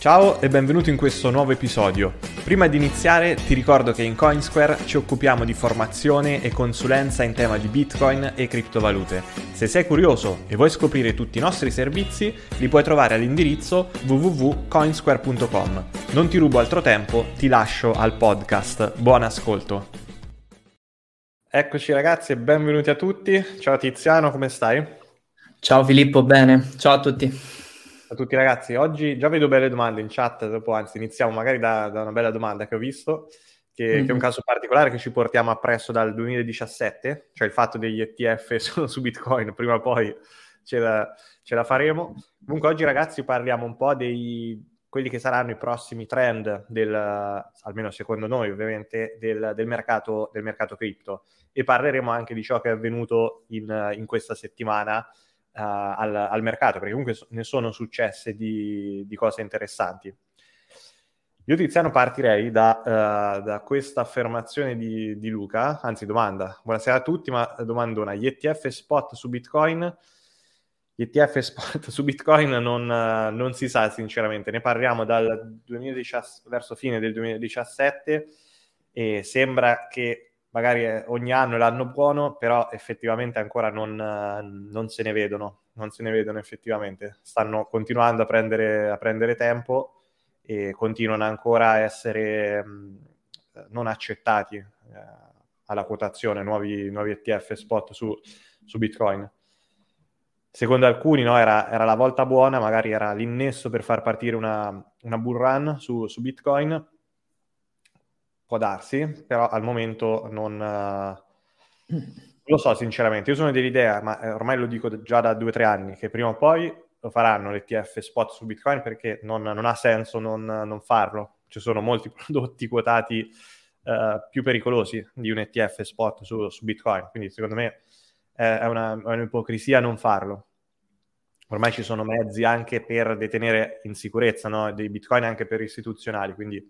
Ciao e benvenuto in questo nuovo episodio. Prima di iniziare ti ricordo che in Coinsquare ci occupiamo di formazione e consulenza in tema di Bitcoin e criptovalute. Se sei curioso e vuoi scoprire tutti i nostri servizi, li puoi trovare all'indirizzo www.coinsquare.com. Non ti rubo altro tempo, ti lascio al podcast. Buon ascolto. Eccoci ragazzi e benvenuti a tutti. Ciao Tiziano, come stai? Ciao Filippo, bene. Ciao a tutti a tutti ragazzi. Oggi già vedo belle domande in chat, dopo anzi iniziamo magari da, da una bella domanda che ho visto, che, mm-hmm. che, è un mhm. caso particolare che ci portiamo appresso dal 2017, cioè il fatto degli ETF solo su Bitcoin, prima o poi ce la, ce la faremo. Comunque oggi ragazzi parliamo un po' dei quelli che saranno i prossimi trend del, almeno secondo noi ovviamente, del, del, mercato, del mercato cripto e parleremo anche di ciò che è avvenuto in, in questa settimana al, al, mercato, perché comunque ne sono successe di, di cose interessanti. Io Tiziano partirei da, uh, da questa affermazione di, di, Luca, anzi domanda, buonasera a tutti, ma domandona, gli ETF spot su Bitcoin, gli ETF spot su Bitcoin non, uh, non si sa sinceramente, ne parliamo dal 2017, verso fine del 2017 e sembra che magari ogni anno è l'anno buono, però effettivamente ancora non, non, se ne vedono, non se ne vedono effettivamente. Stanno continuando a prendere, a prendere tempo e continuano ancora a essere non accettati eh, alla quotazione, nuovi, nuovi ETF spot su, su Bitcoin. Secondo alcuni no, era, era, la volta buona, magari era l'innesso per far partire una, una bull run su, su Bitcoin, Può darsi, però al momento non, uh, lo so sinceramente. Io sono dell'idea, ma eh, ormai lo dico già da due o tre anni, che prima o poi lo faranno l'ETF spot su Bitcoin perché non, non ha senso non, non, farlo. Ci sono molti prodotti quotati uh, più pericolosi di un ETF spot su, su Bitcoin, quindi secondo me è, una, è un'ipocrisia non farlo. Ormai ci sono mezzi anche per detenere in sicurezza no, dei Bitcoin anche per istituzionali, quindi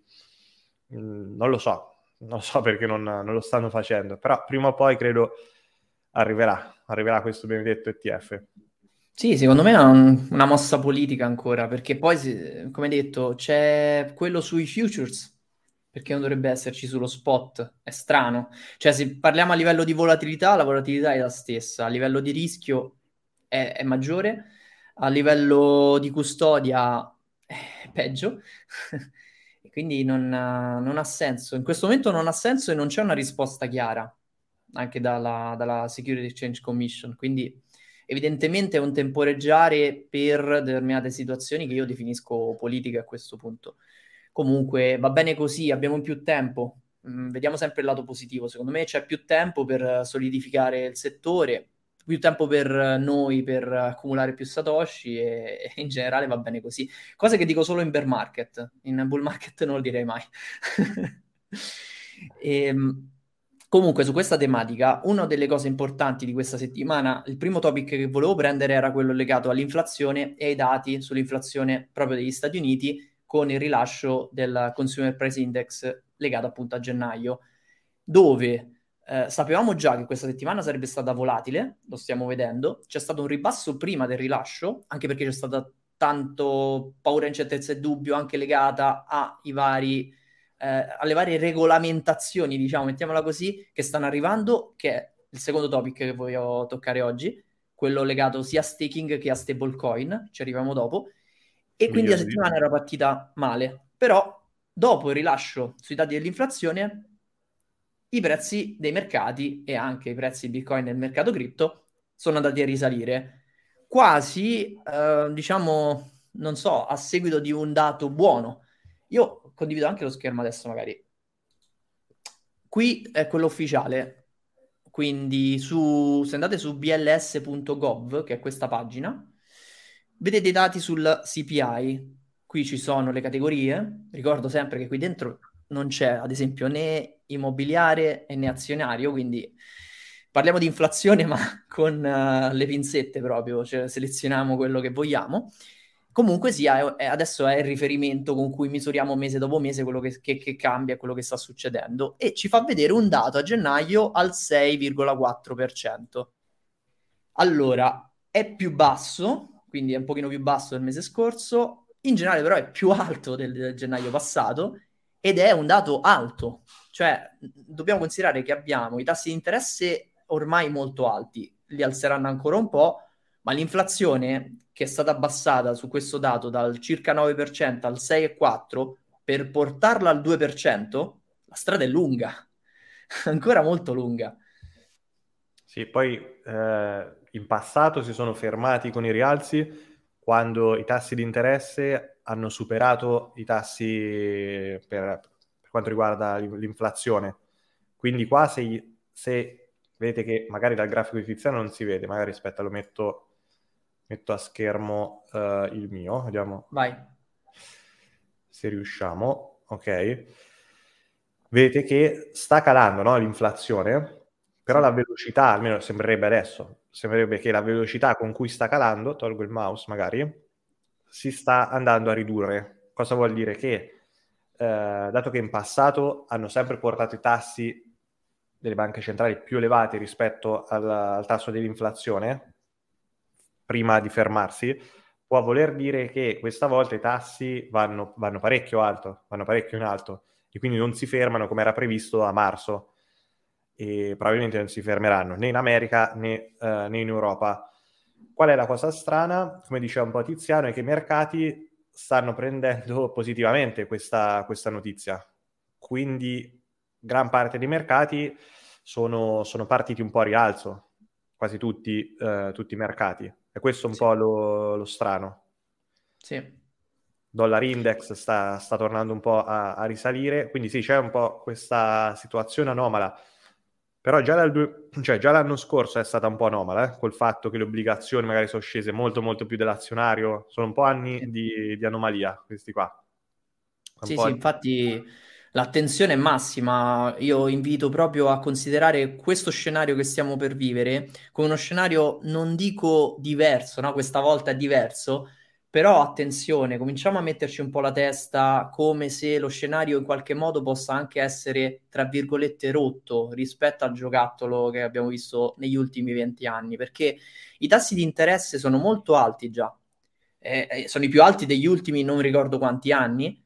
non lo so, non so perché non, non, lo stanno facendo, però prima o poi credo arriverà, arriverà questo benedetto ETF. Sì, secondo me è un, una mossa politica ancora, perché poi, come detto, c'è quello sui futures, perché non dovrebbe esserci sullo spot, è strano. Cioè, se parliamo a livello di volatilità, la volatilità è la stessa, a livello di rischio è, è maggiore, a livello di custodia è peggio. quindi non, non, ha senso. In questo momento non ha senso e non c'è una risposta chiara anche dalla, dalla Security Exchange Commission. Quindi evidentemente è un temporeggiare per determinate situazioni che io definisco politiche a questo punto. Comunque va bene così, abbiamo più tempo. Mm, vediamo sempre il lato positivo. Secondo me c'è più tempo per solidificare il settore più tempo per noi per accumulare più satoshi e, e, in generale va bene così. Cosa che dico solo in bear market, in bull market non lo direi mai. e, ehm, Comunque, su questa tematica, una delle cose importanti di questa settimana, il primo topic che volevo prendere era quello legato all'inflazione e ai dati sull'inflazione proprio degli Stati Uniti con il rilascio del Consumer Price Index legato appunto a gennaio, dove eh, sapevamo già che questa settimana sarebbe stata volatile, lo stiamo vedendo, c'è stato un ribasso prima del rilascio, anche perché c'è stata tanto paura, incertezza e dubbio anche legata ai vari eh, alle varie regolamentazioni, diciamo, mettiamola così, che stanno arrivando, che è il secondo topic che voglio toccare oggi, quello legato sia a staking che a stablecoin, ci arriviamo dopo, e quindi la settimana era partita male, però dopo il rilascio sui dati dell'inflazione, i prezzi dei mercati e anche i prezzi di Bitcoin nel mercato cripto sono andati a risalire, quasi, eh, diciamo, non so, a seguito di un dato buono. Io condivido anche lo schermo adesso magari. Qui è quello ufficiale, quindi su, se andate su bls.gov, che è questa pagina, vedete i dati sul CPI. Qui ci sono le categorie, ricordo sempre che qui dentro non c'è ad esempio né immobiliare né azionario, quindi parliamo di inflazione ma con uh, le pinzette proprio, cioè selezioniamo quello che vogliamo. Comunque sia, è, adesso è il riferimento con cui misuriamo mese dopo mese quello che, che, che cambia, quello che sta succedendo e ci fa vedere un dato a gennaio al 6,4%. Allora, è più basso, quindi è un pochino più basso del mese scorso, in generale però è più alto del, del gennaio passato ed è un dato alto, cioè dobbiamo considerare che abbiamo i tassi di interesse ormai molto alti, li alzeranno ancora un po', ma l'inflazione che è stata abbassata su questo dato dal circa 9% al 6,4% per portarla al 2%, la strada è lunga, ancora molto lunga. Sì, poi eh, in passato si sono fermati con i rialzi quando i tassi di interesse hanno superato i tassi per, per quanto riguarda l'inflazione. Quindi qua se, se vedete che magari dal grafico di Tiziano non si vede, magari aspetta lo metto metto a schermo uh, il mio, vediamo Vai. se riusciamo. Ok. Vedete che sta calando no, l'inflazione, però la velocità, almeno sembrerebbe adesso, sembrerebbe che la velocità con cui sta calando, tolgo il mouse magari, si sta andando a ridurre. Cosa vuol dire? Che eh, dato che in passato hanno sempre portato i tassi delle banche centrali più elevati rispetto al, al tasso dell'inflazione, prima di fermarsi, può voler dire che questa volta i tassi vanno, vanno parecchio alto, vanno parecchio in alto e quindi non si fermano come era previsto a marzo e probabilmente non si fermeranno né in America né, uh, né in Europa. Qual è la cosa strana? Come diceva un po' Tiziano, è che i mercati stanno prendendo positivamente questa, questa notizia. Quindi gran parte dei mercati sono, sono partiti un po' a rialzo, quasi tutti, uh, tutti i mercati. E questo è un sì. po' lo, lo, strano. Sì. Dollar index sta, sta tornando un po' a, a, risalire, quindi sì, c'è un po' questa situazione anomala. Però già, dal, cioè, già l'anno scorso è stata un po' anomala, eh? col fatto che le obbligazioni magari sono scese molto molto più dell'azionario. Sono un po' anni di, di anomalia questi qua. Un sì, sì, di... infatti L'attenzione è massima, io invito proprio a considerare questo scenario che stiamo per vivere come uno scenario, non dico diverso, no? questa volta è diverso, però attenzione, cominciamo a metterci un po' la testa come se lo scenario in qualche modo possa anche essere, tra virgolette, rotto rispetto al giocattolo che abbiamo visto negli ultimi 20 anni, perché i tassi di interesse sono molto alti già, eh, eh sono i più alti degli ultimi non ricordo quanti anni,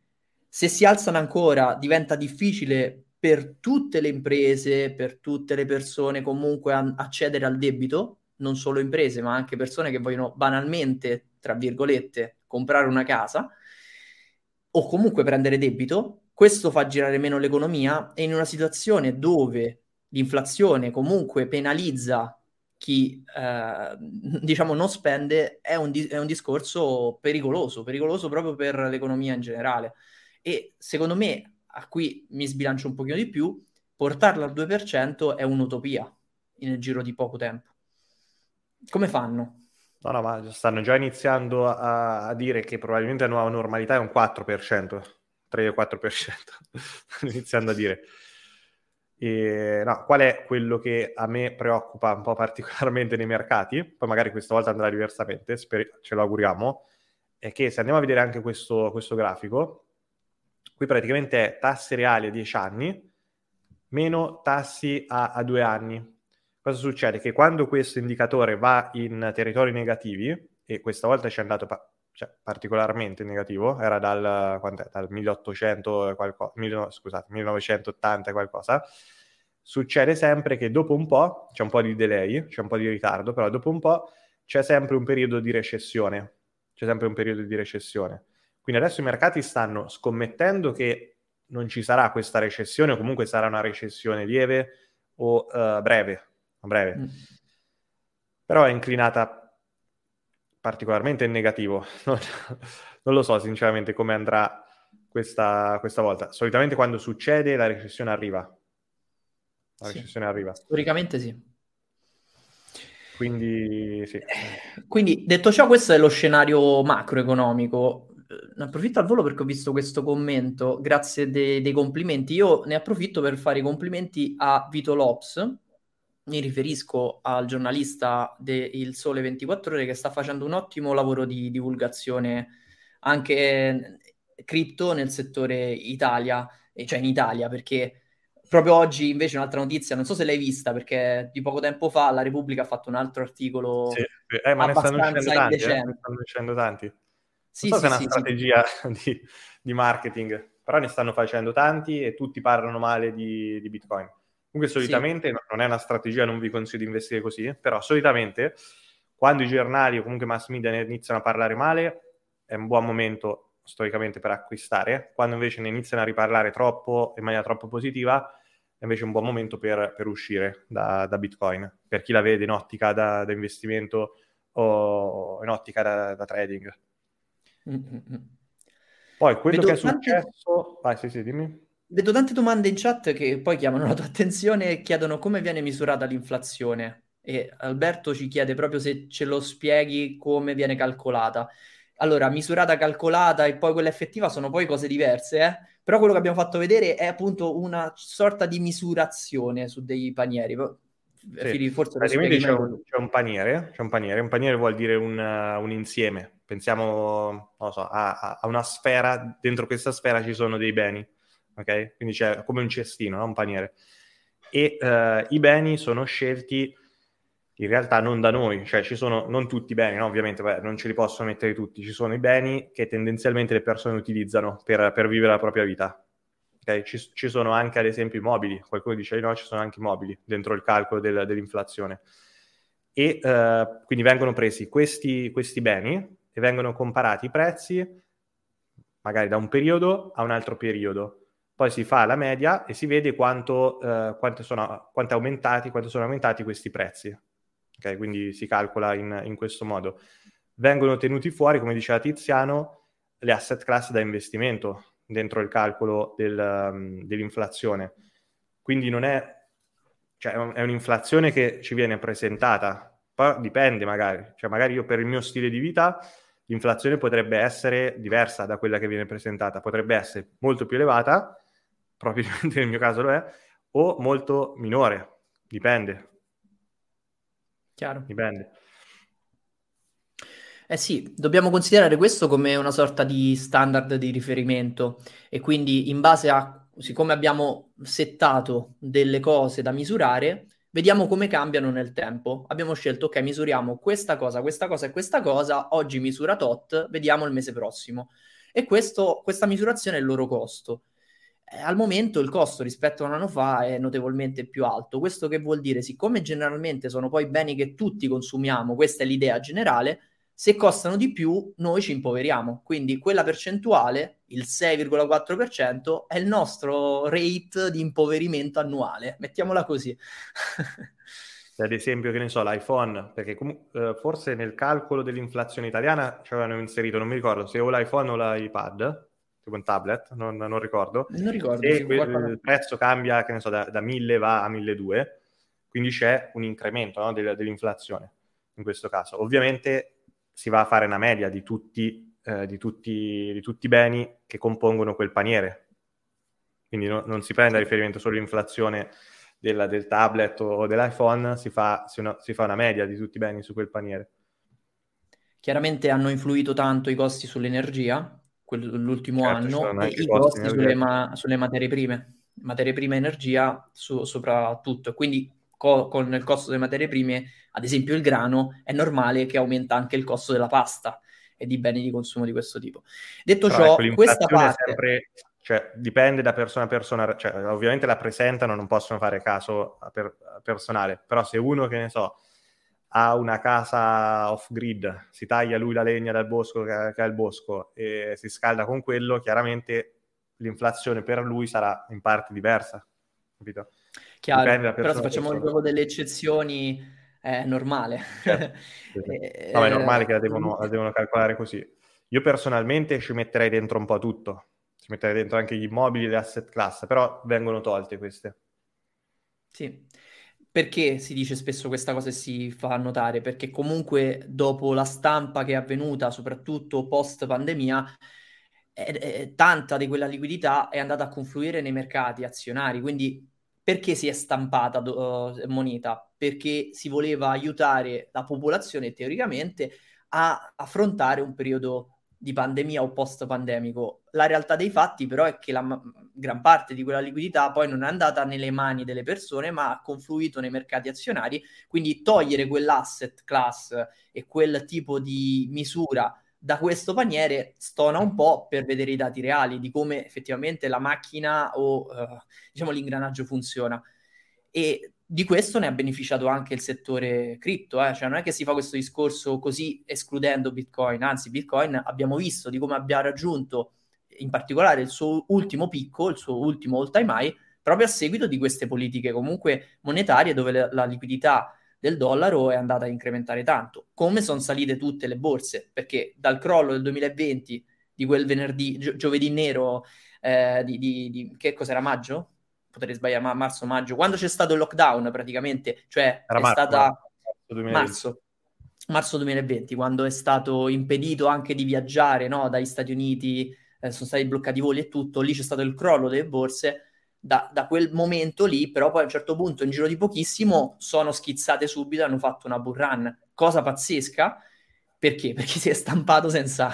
se si alzano ancora diventa difficile per tutte le imprese, per tutte le persone comunque a- accedere al debito, non solo imprese, ma anche persone che vogliono banalmente, tra virgolette, comprare una casa o comunque prendere debito, questo fa girare meno l'economia e in una situazione dove l'inflazione comunque penalizza chi eh, diciamo non spende è un, di- è un discorso pericoloso, pericoloso proprio per l'economia in generale e secondo me, a qui mi sbilancio un pochino di più, portarla al 2% è un'utopia nel giro di poco tempo. Come fanno? No, no, ma stanno già iniziando a, a dire che probabilmente la nuova normalità è un 4%, 3-4%, stanno iniziando a dire. E, no, qual è quello che a me preoccupa un po' particolarmente nei mercati? Poi magari questa volta andrà diversamente, sper- ce lo auguriamo. È che se andiamo a vedere anche questo, questo grafico, qui praticamente è tassi reali a 10 anni meno tassi a, a 2 anni. Cosa succede? Che quando questo indicatore va in territori negativi, e questa volta ci è andato pa- cioè, particolarmente negativo, era dal, dal 1800 qualcosa, mil, scusate, 1980 qualcosa, succede sempre che dopo un po', c'è un po' di delay, c'è un po' di ritardo, però dopo un po' c'è sempre un periodo di recessione, c'è sempre un periodo di recessione. Quindi adesso i mercati stanno scommettendo che non ci sarà questa recessione o comunque sarà una recessione lieve o uh, breve, breve. Mm. Però è inclinata particolarmente in negativo. Non, non lo so sinceramente come andrà questa, questa, volta. Solitamente quando succede la recessione arriva. La sì. recessione arriva. Storicamente sì. Quindi, sì. Quindi, detto ciò, questo è lo scenario macroeconomico. Ne approfitto al volo perché ho visto questo commento, grazie de- dei complimenti. Io ne approfitto per fare i complimenti a Vito Lops, mi riferisco al giornalista del Sole 24 Ore che sta facendo un ottimo lavoro di divulgazione anche cripto nel settore Italia, cioè in Italia, perché proprio oggi invece un'altra notizia, non so se l'hai vista, perché di poco tempo fa la Repubblica ha fatto un altro articolo sì, eh, ma ne stanno uscendo tanti, eh? ne stanno uscendo tanti. Non sì, so sì, se è una sì, strategia di, di, marketing, però ne stanno facendo tanti e tutti parlano male di, di Bitcoin. Comunque solitamente sì. non è una strategia, non vi consiglio di investire così, però solitamente quando i giornali o comunque mass media ne iniziano a parlare male è un buon momento storicamente per acquistare, quando invece ne iniziano a riparlare troppo in maniera troppo positiva è invece un buon momento per, per uscire da, da, Bitcoin, per chi la vede in ottica da, da investimento o in ottica da, da trading. Mm-hmm. Poi quello Vedo che è successo... Tante... Vai, sì, sì, dimmi. Vedo tante domande in chat che poi chiamano la tua attenzione e chiedono come viene misurata l'inflazione. E Alberto ci chiede proprio se ce lo spieghi come viene calcolata. Allora, misurata, calcolata e poi quella effettiva sono poi cose diverse, eh? però quello che abbiamo fatto vedere è appunto una sorta di misurazione su dei panieri. Sì. Forse Praticamente c'è un, c'è un, paniere, c'è un paniere, un paniere vuol dire un, un insieme. Pensiamo so, a, a, una sfera, dentro questa sfera ci sono dei beni ok? Quindi c'è come un cestino, no? un paniere. E uh, i beni sono scelti in realtà non da noi, cioè ci sono non tutti i beni, no? ovviamente beh, non ce li possono mettere tutti, ci sono i beni che tendenzialmente le persone utilizzano per, per vivere la propria vita. Okay? Ci, ci, sono anche ad esempio i mobili, qualcuno dice no, ci sono anche i mobili dentro il calcolo del, dell'inflazione. E uh, quindi vengono presi questi, questi beni e vengono comparati i prezzi magari da un periodo a un altro periodo poi si fa la media e si vede quanto, eh, quanto, sono, quanto, aumentati, quanto sono aumentati questi prezzi. Okay? Quindi si calcola in, in, questo modo. Vengono tenuti fuori, come diceva Tiziano, le asset class da investimento dentro il calcolo del, um, dell'inflazione. Quindi non è, cioè è un'inflazione che ci viene presentata, poi dipende magari, cioè magari io per il mio stile di vita l'inflazione potrebbe essere diversa da quella che viene presentata, potrebbe essere molto più elevata probabilmente nel mio caso lo è, o molto minore, dipende. Chiaro. Dipende. Eh sì, dobbiamo considerare questo come una sorta di standard di riferimento e quindi in base a, siccome abbiamo settato delle cose da misurare, vediamo come cambiano nel tempo. Abbiamo scelto, ok, misuriamo questa cosa, questa cosa e questa cosa, oggi misura tot, vediamo il mese prossimo. E questo, questa misurazione è il loro costo. Eh, al momento il costo rispetto a un anno fa è notevolmente più alto. Questo che vuol dire, siccome generalmente sono poi beni che tutti consumiamo, questa è l'idea generale, se costano di più noi ci impoveriamo. Quindi quella percentuale, il 6,4%, è il nostro rate di impoverimento annuale. Mettiamola così. Ad esempio, che ne so, l'iPhone, perché com- eh, forse nel calcolo dell'inflazione italiana ci avevano inserito, non mi ricordo se o l'iPhone o l'iPad, tipo un tablet, non, non ricordo. Non ricordo. E que- il prezzo cambia, che ne so, da, da 1000 va a 1200, quindi c'è un incremento no, del, dell'inflazione in questo caso. Ovviamente si va a fare una media di tutti, eh, di tutti, di tutti i beni che compongono quel paniere. quindi no, non si prende a riferimento solo l'inflazione della, del tablet o dell'iPhone, si fa, si, una, si fa una media di tutti i beni su quel paniere. Chiaramente hanno influito tanto i costi sull'energia, l'ultimo certo, anno, e i costi, sulle, ma- sulle, materie prime, materie prime e energia su- soprattutto. Quindi co- con il costo delle materie prime, ad esempio il grano, è normale che aumenta anche il costo della pasta e di beni di consumo di questo tipo. Detto Però ciò, ecco, questa parte... Sempre, cioè, dipende da persona a persona, cioè, ovviamente la presentano, non possono fare caso per, personale, però se uno, che ne so, ha una casa off-grid, si taglia lui la legna dal bosco che, che ha il bosco e si scalda con quello, chiaramente l'inflazione per lui sarà in parte diversa, capito? Chiaro, però se facciamo il gioco delle eccezioni è normale. Certo, No, è normale che la devono, la devono calcolare così. Io personalmente ci metterei dentro un po' tutto, ci metterei dentro anche gli immobili, le asset class, però vengono tolte queste. Sì, perché si dice spesso questa cosa e si fa notare? Perché comunque dopo la stampa che è avvenuta, soprattutto post pandemia, eh, eh, tanta di quella liquidità è andata a confluire nei mercati azionari. Quindi perché si è stampata uh, moneta? Perché si voleva aiutare la popolazione teoricamente a affrontare un periodo di pandemia o post pandemico. La realtà dei fatti però è che la ma- gran parte di quella liquidità poi non è andata nelle mani delle persone ma ha confluito nei mercati azionari, quindi togliere quell'asset class e quel tipo di misura da questo paniere stona un po' per vedere i dati reali di come effettivamente la macchina o uh, diciamo l'ingranaggio funziona. E di questo ne ha beneficiato anche il settore cripto, eh? cioè non è che si fa questo discorso così escludendo Bitcoin, anzi Bitcoin abbiamo visto di come abbia raggiunto in particolare il suo ultimo picco, il suo ultimo all time high, proprio a seguito di queste politiche comunque monetarie dove la, liquidità del dollaro è andata a incrementare tanto, come sono salite tutte le borse, perché dal crollo del 2020 di quel venerdì, gio- giovedì nero, eh, di, di, di, che cos'era maggio? Potrei sbagliare, ma marzo-maggio, quando c'è stato il lockdown praticamente, cioè Era è marzo, stata marzo, marzo, marzo, 2020, quando è stato impedito anche di viaggiare no, dagli Stati Uniti, eh, sono stati bloccati i voli e tutto, lì c'è stato il crollo delle borse, da, da, quel momento lì, però poi a un certo punto, in giro di pochissimo, sono schizzate subito hanno fatto una bull run, cosa pazzesca, perché? Perché si è stampato senza,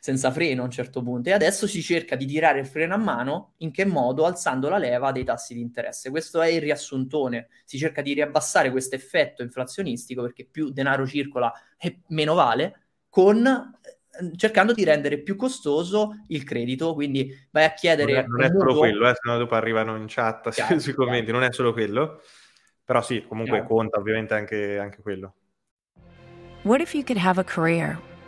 senza freno a un certo punto e adesso si cerca di tirare il freno a mano in che modo? Alzando la leva dei tassi di interesse. Questo è il riassuntone, si cerca di riabbassare questo effetto inflazionistico perché più denaro circola e meno vale, con eh, cercando di rendere più costoso il credito, quindi vai a chiedere... Non è, non è solo quello, eh, se no dopo arrivano in chat chiaro, sui commenti, chiaro. non è solo quello, però sì, comunque chiaro. conta ovviamente anche, anche quello. What if you could have a career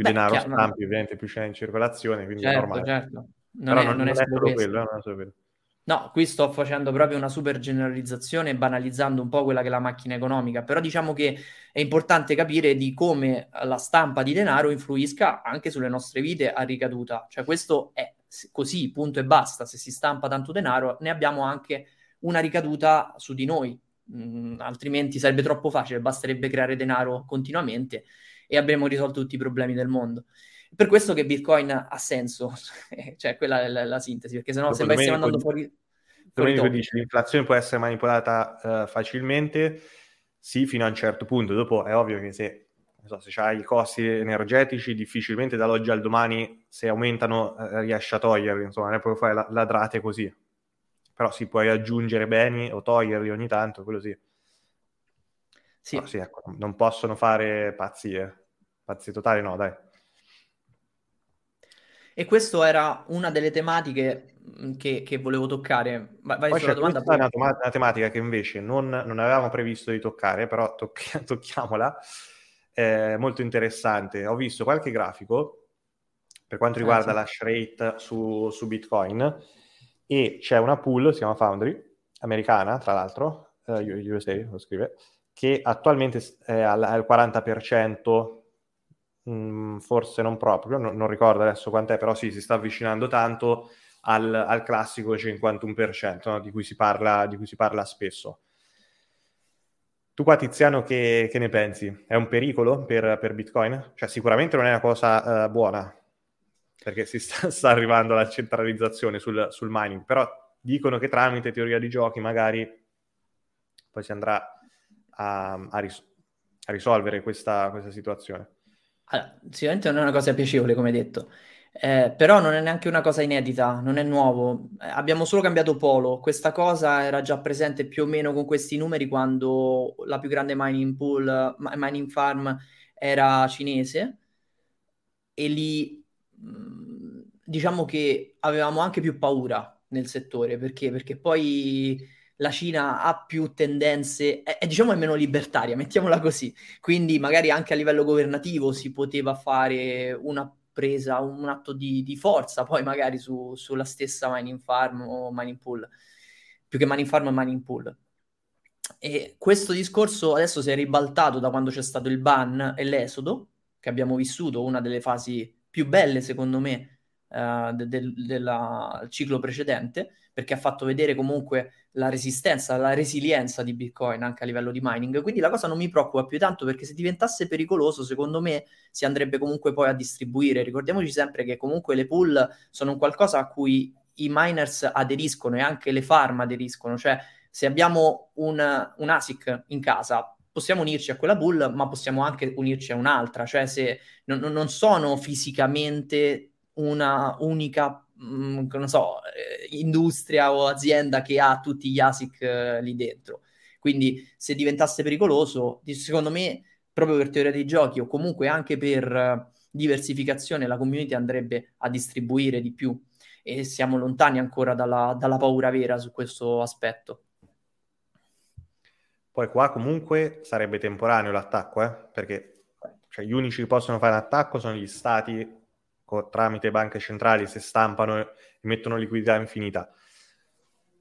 più Beh, denaro chiaro, stampi, ovviamente più c'è in circolazione, quindi certo, è normale. Certo. Non Però è, non, non, è, solo quello, non è solo quello. No, qui sto facendo proprio una super generalizzazione, banalizzando un po' quella che è la macchina economica, però diciamo che è importante capire di come la stampa di denaro influisca anche sulle nostre vite a ricaduta. Cioè questo è così, punto e basta. Se si stampa tanto denaro, ne abbiamo anche una ricaduta su di noi, mm, altrimenti sarebbe troppo facile, basterebbe creare denaro continuamente e avremo risolto tutti i problemi del mondo. Per questo che Bitcoin ha senso, cioè quella è la, la sintesi, perché sennò se stiamo andando fuori... fuori tu dici l'inflazione può essere manipolata uh, facilmente, sì, fino a un certo punto. Dopo è ovvio che se, so, se hai i costi energetici, difficilmente dall'oggi al domani, se aumentano, uh, riesci a toglierli, insomma, ne puoi fare la- ladrate così. Però si puoi aggiungere beni o toglierli ogni tanto, quello sì. Sì. No, sì ecco, non possono fare pazzie. Pazzi totali no, dai. E questa era una delle tematiche mm, che, che volevo toccare. Vai, Poi c'è domanda, poi... una, una, tematica che invece non, non, avevamo previsto di toccare, però tocchi- tocchiamola. È molto interessante. Ho visto qualche grafico per quanto ah, riguarda ah, sì. la rate su, su Bitcoin e c'è una pool, si chiama Foundry, americana, tra l'altro, uh, USA lo scrive, che attualmente è al, al 40%, mm, forse non proprio, non, non, ricordo adesso quant'è, però sì, si sta avvicinando tanto al, al classico 51%, no? di, cui si parla, di cui si parla spesso. Tu qua Tiziano che, che, ne pensi? È un pericolo per, per, Bitcoin? Cioè sicuramente non è una cosa uh, buona, perché si sta, sta, arrivando alla centralizzazione sul, sul, mining, però dicono che tramite teoria di giochi magari poi si andrà a, a, ris- a risolvere questa, questa situazione. Allora, sicuramente non è una cosa piacevole, come detto. Eh, però non è neanche una cosa inedita, non è nuovo. Eh, abbiamo solo cambiato polo. Questa cosa era già presente più o meno con questi numeri quando la più grande mining pool, mining farm era cinese e lì mm, diciamo che avevamo anche più paura nel settore perché, perché poi la Cina ha più tendenze, è, è, diciamo è meno libertaria, mettiamola così. Quindi magari anche a livello governativo si poteva fare una presa, un atto di, di forza, poi magari su, sulla stessa mining farm o mining pool, più che mining farm mining pool. E questo discorso adesso si è ribaltato da quando c'è stato il ban e l'esodo, che abbiamo vissuto, una delle fasi più belle secondo me uh, de- de- del ciclo precedente, perché ha fatto vedere comunque la resistenza, la resilienza di Bitcoin anche a livello di mining. Quindi la cosa non mi preoccupa più tanto perché se diventasse pericoloso, secondo me si andrebbe comunque poi a distribuire. Ricordiamoci sempre che comunque le pool sono un qualcosa a cui i miners aderiscono e anche le farm aderiscono, cioè se abbiamo un, un ASIC in casa possiamo unirci a quella pool, ma possiamo anche unirci a un'altra, cioè se non, non sono fisicamente una unica mh, mm, non so, eh, industria o azienda che ha tutti gli ASIC eh, lì dentro. Quindi se diventasse pericoloso, secondo me, proprio per teoria dei giochi o comunque anche per uh, diversificazione, la community andrebbe a distribuire di più e siamo lontani ancora dalla, dalla paura vera su questo aspetto. Poi qua comunque sarebbe temporaneo l'attacco, eh? perché cioè, gli unici che possono fare un attacco sono gli stati co- tramite banche centrali se stampano e mettono liquidità infinita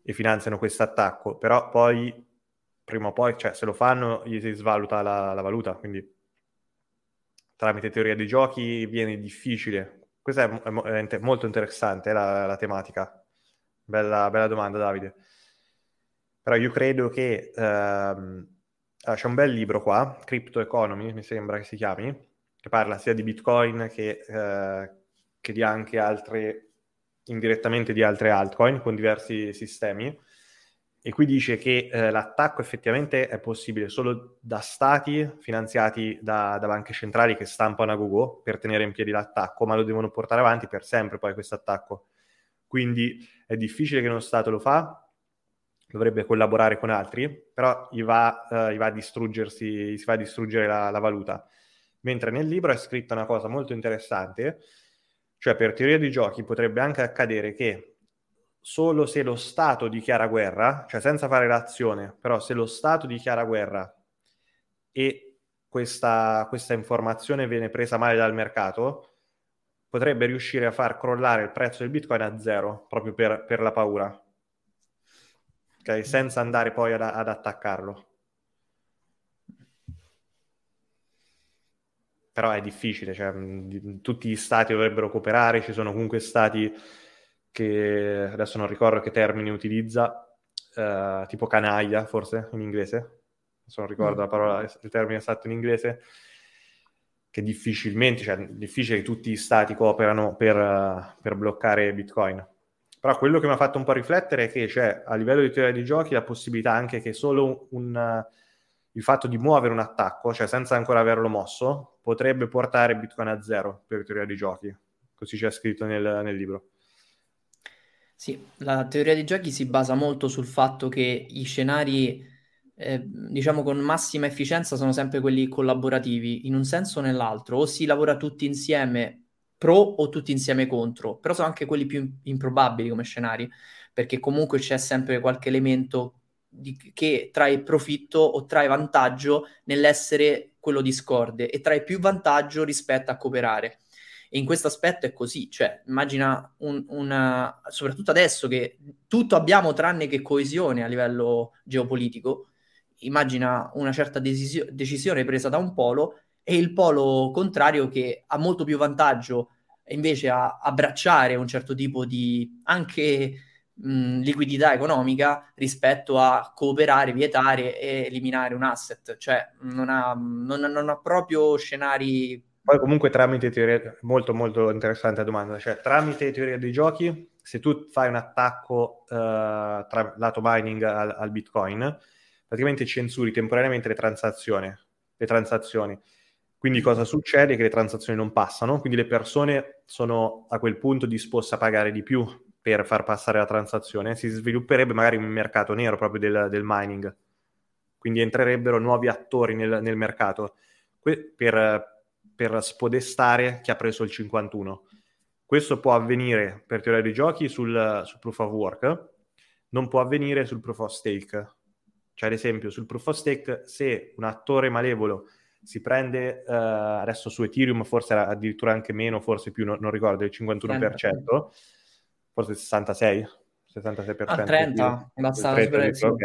e finanziano questo attacco, però poi prima o poi, cioè se lo fanno, gli si svaluta la, la valuta, quindi tramite teoria dei giochi viene difficile. Questa è, è, è molto interessante, la, la tematica. Bella, bella, domanda, Davide. Però io credo che ehm, c'è un bel libro qua, Crypto Economy, mi sembra che si chiami, che parla sia di Bitcoin che, eh, che di anche altre, indirettamente di altre altcoin con diversi sistemi. E qui dice che eh, l'attacco effettivamente è possibile solo da stati finanziati da, da, banche centrali che stampano a Google per tenere in piedi l'attacco, ma lo devono portare avanti per sempre poi questo attacco. Quindi è difficile che uno Stato lo fa, dovrebbe collaborare con altri, però gli va, uh, gli va a distruggersi, si va a distruggere la, la valuta. Mentre nel libro è scritta una cosa molto interessante, cioè, per teoria di giochi potrebbe anche accadere che solo se lo Stato dichiara guerra, cioè senza fare l'azione, però se lo Stato dichiara guerra e questa, questa informazione viene presa male dal mercato, potrebbe riuscire a far crollare il prezzo del Bitcoin a zero, proprio per, per la paura, okay? senza andare poi ad, ad attaccarlo. Però è difficile, cioè, tutti gli stati dovrebbero cooperare, ci sono comunque stati che adesso non ricordo che termine utilizza, uh, tipo canaglia forse in inglese, adesso non ricordo mm. la parola, il termine esatto in inglese, che difficilmente, cioè difficile che tutti gli stati cooperano per, uh, per bloccare Bitcoin. Però quello che mi ha fatto un po' riflettere è che c'è a livello di teoria di giochi la possibilità anche che solo un, il fatto di muovere un attacco, cioè senza ancora averlo mosso, potrebbe portare Bitcoin a zero per teoria di giochi. Così c'è scritto nel, nel libro. Sì, la teoria dei giochi si basa molto sul fatto che gli scenari, eh, diciamo con massima efficienza, sono sempre quelli collaborativi, in un senso o nell'altro, o si lavora tutti insieme pro o tutti insieme contro, però sono anche quelli più improbabili come scenari, perché comunque c'è sempre qualche elemento di, che trae profitto o trae vantaggio nell'essere quello discorde e trae più vantaggio rispetto a cooperare. E in questo aspetto è così, cioè immagina un, una, soprattutto adesso che tutto abbiamo tranne che coesione a livello geopolitico, immagina una certa desisio- decisione presa da un polo e il polo contrario che ha molto più vantaggio invece a abbracciare un certo tipo di anche mh, liquidità economica rispetto a cooperare, vietare e eliminare un asset, cioè non ha, non, non ha proprio scenari poi comunque tramite teoria, molto molto interessante la domanda, cioè tramite teoria dei giochi, se tu fai un attacco uh, tra lato mining al, al, Bitcoin, praticamente censuri temporaneamente le transazioni, le transazioni. Quindi cosa succede? Che le transazioni non passano, quindi le persone sono a quel punto disposte a pagare di più per far passare la transazione, si svilupperebbe magari un mercato nero proprio del, del mining, quindi entrerebbero nuovi attori nel, nel mercato que- per per spodestare chi ha preso il 51. Questo può avvenire per teoria dei giochi sul, sul proof of work, non può avvenire sul proof of stake. Cioè, ad esempio, sul proof of stake, se un attore malevolo si prende uh, adesso su Ethereum, forse addirittura anche meno, forse più, no, non ricordo, il 51%, 30. Forse il 66, 66%. A 30, basta 30, ok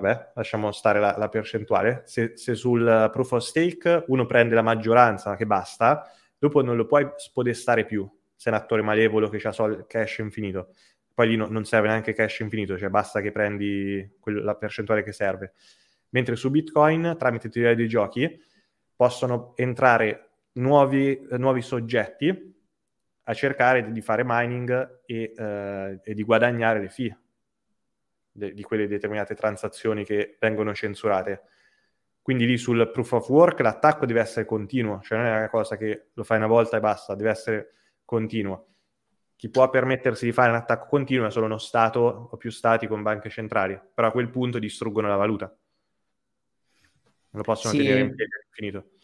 vabbè, lasciamo stare la, la percentuale, se, se, sul proof of stake uno prende la maggioranza che basta, dopo non lo puoi spodestare più, se è un attore malevolo che ha sol- cash infinito. Poi lì no, non serve neanche cash infinito, cioè basta che prendi quel, la percentuale che serve. Mentre su Bitcoin, tramite teoria dei giochi, possono entrare nuovi, nuovi soggetti a cercare di fare mining e, eh, e di guadagnare le fee de- di quelle determinate transazioni che vengono censurate. Quindi lì sul proof of work l'attacco deve essere continuo, cioè non è una cosa che lo fai una volta e basta, deve essere continuo. Chi può permettersi di fare un attacco continuo è solo uno Stato o più Stati con banche centrali, però a quel punto distruggono la valuta. Non lo possono sì. tenere in piedi all'infinito.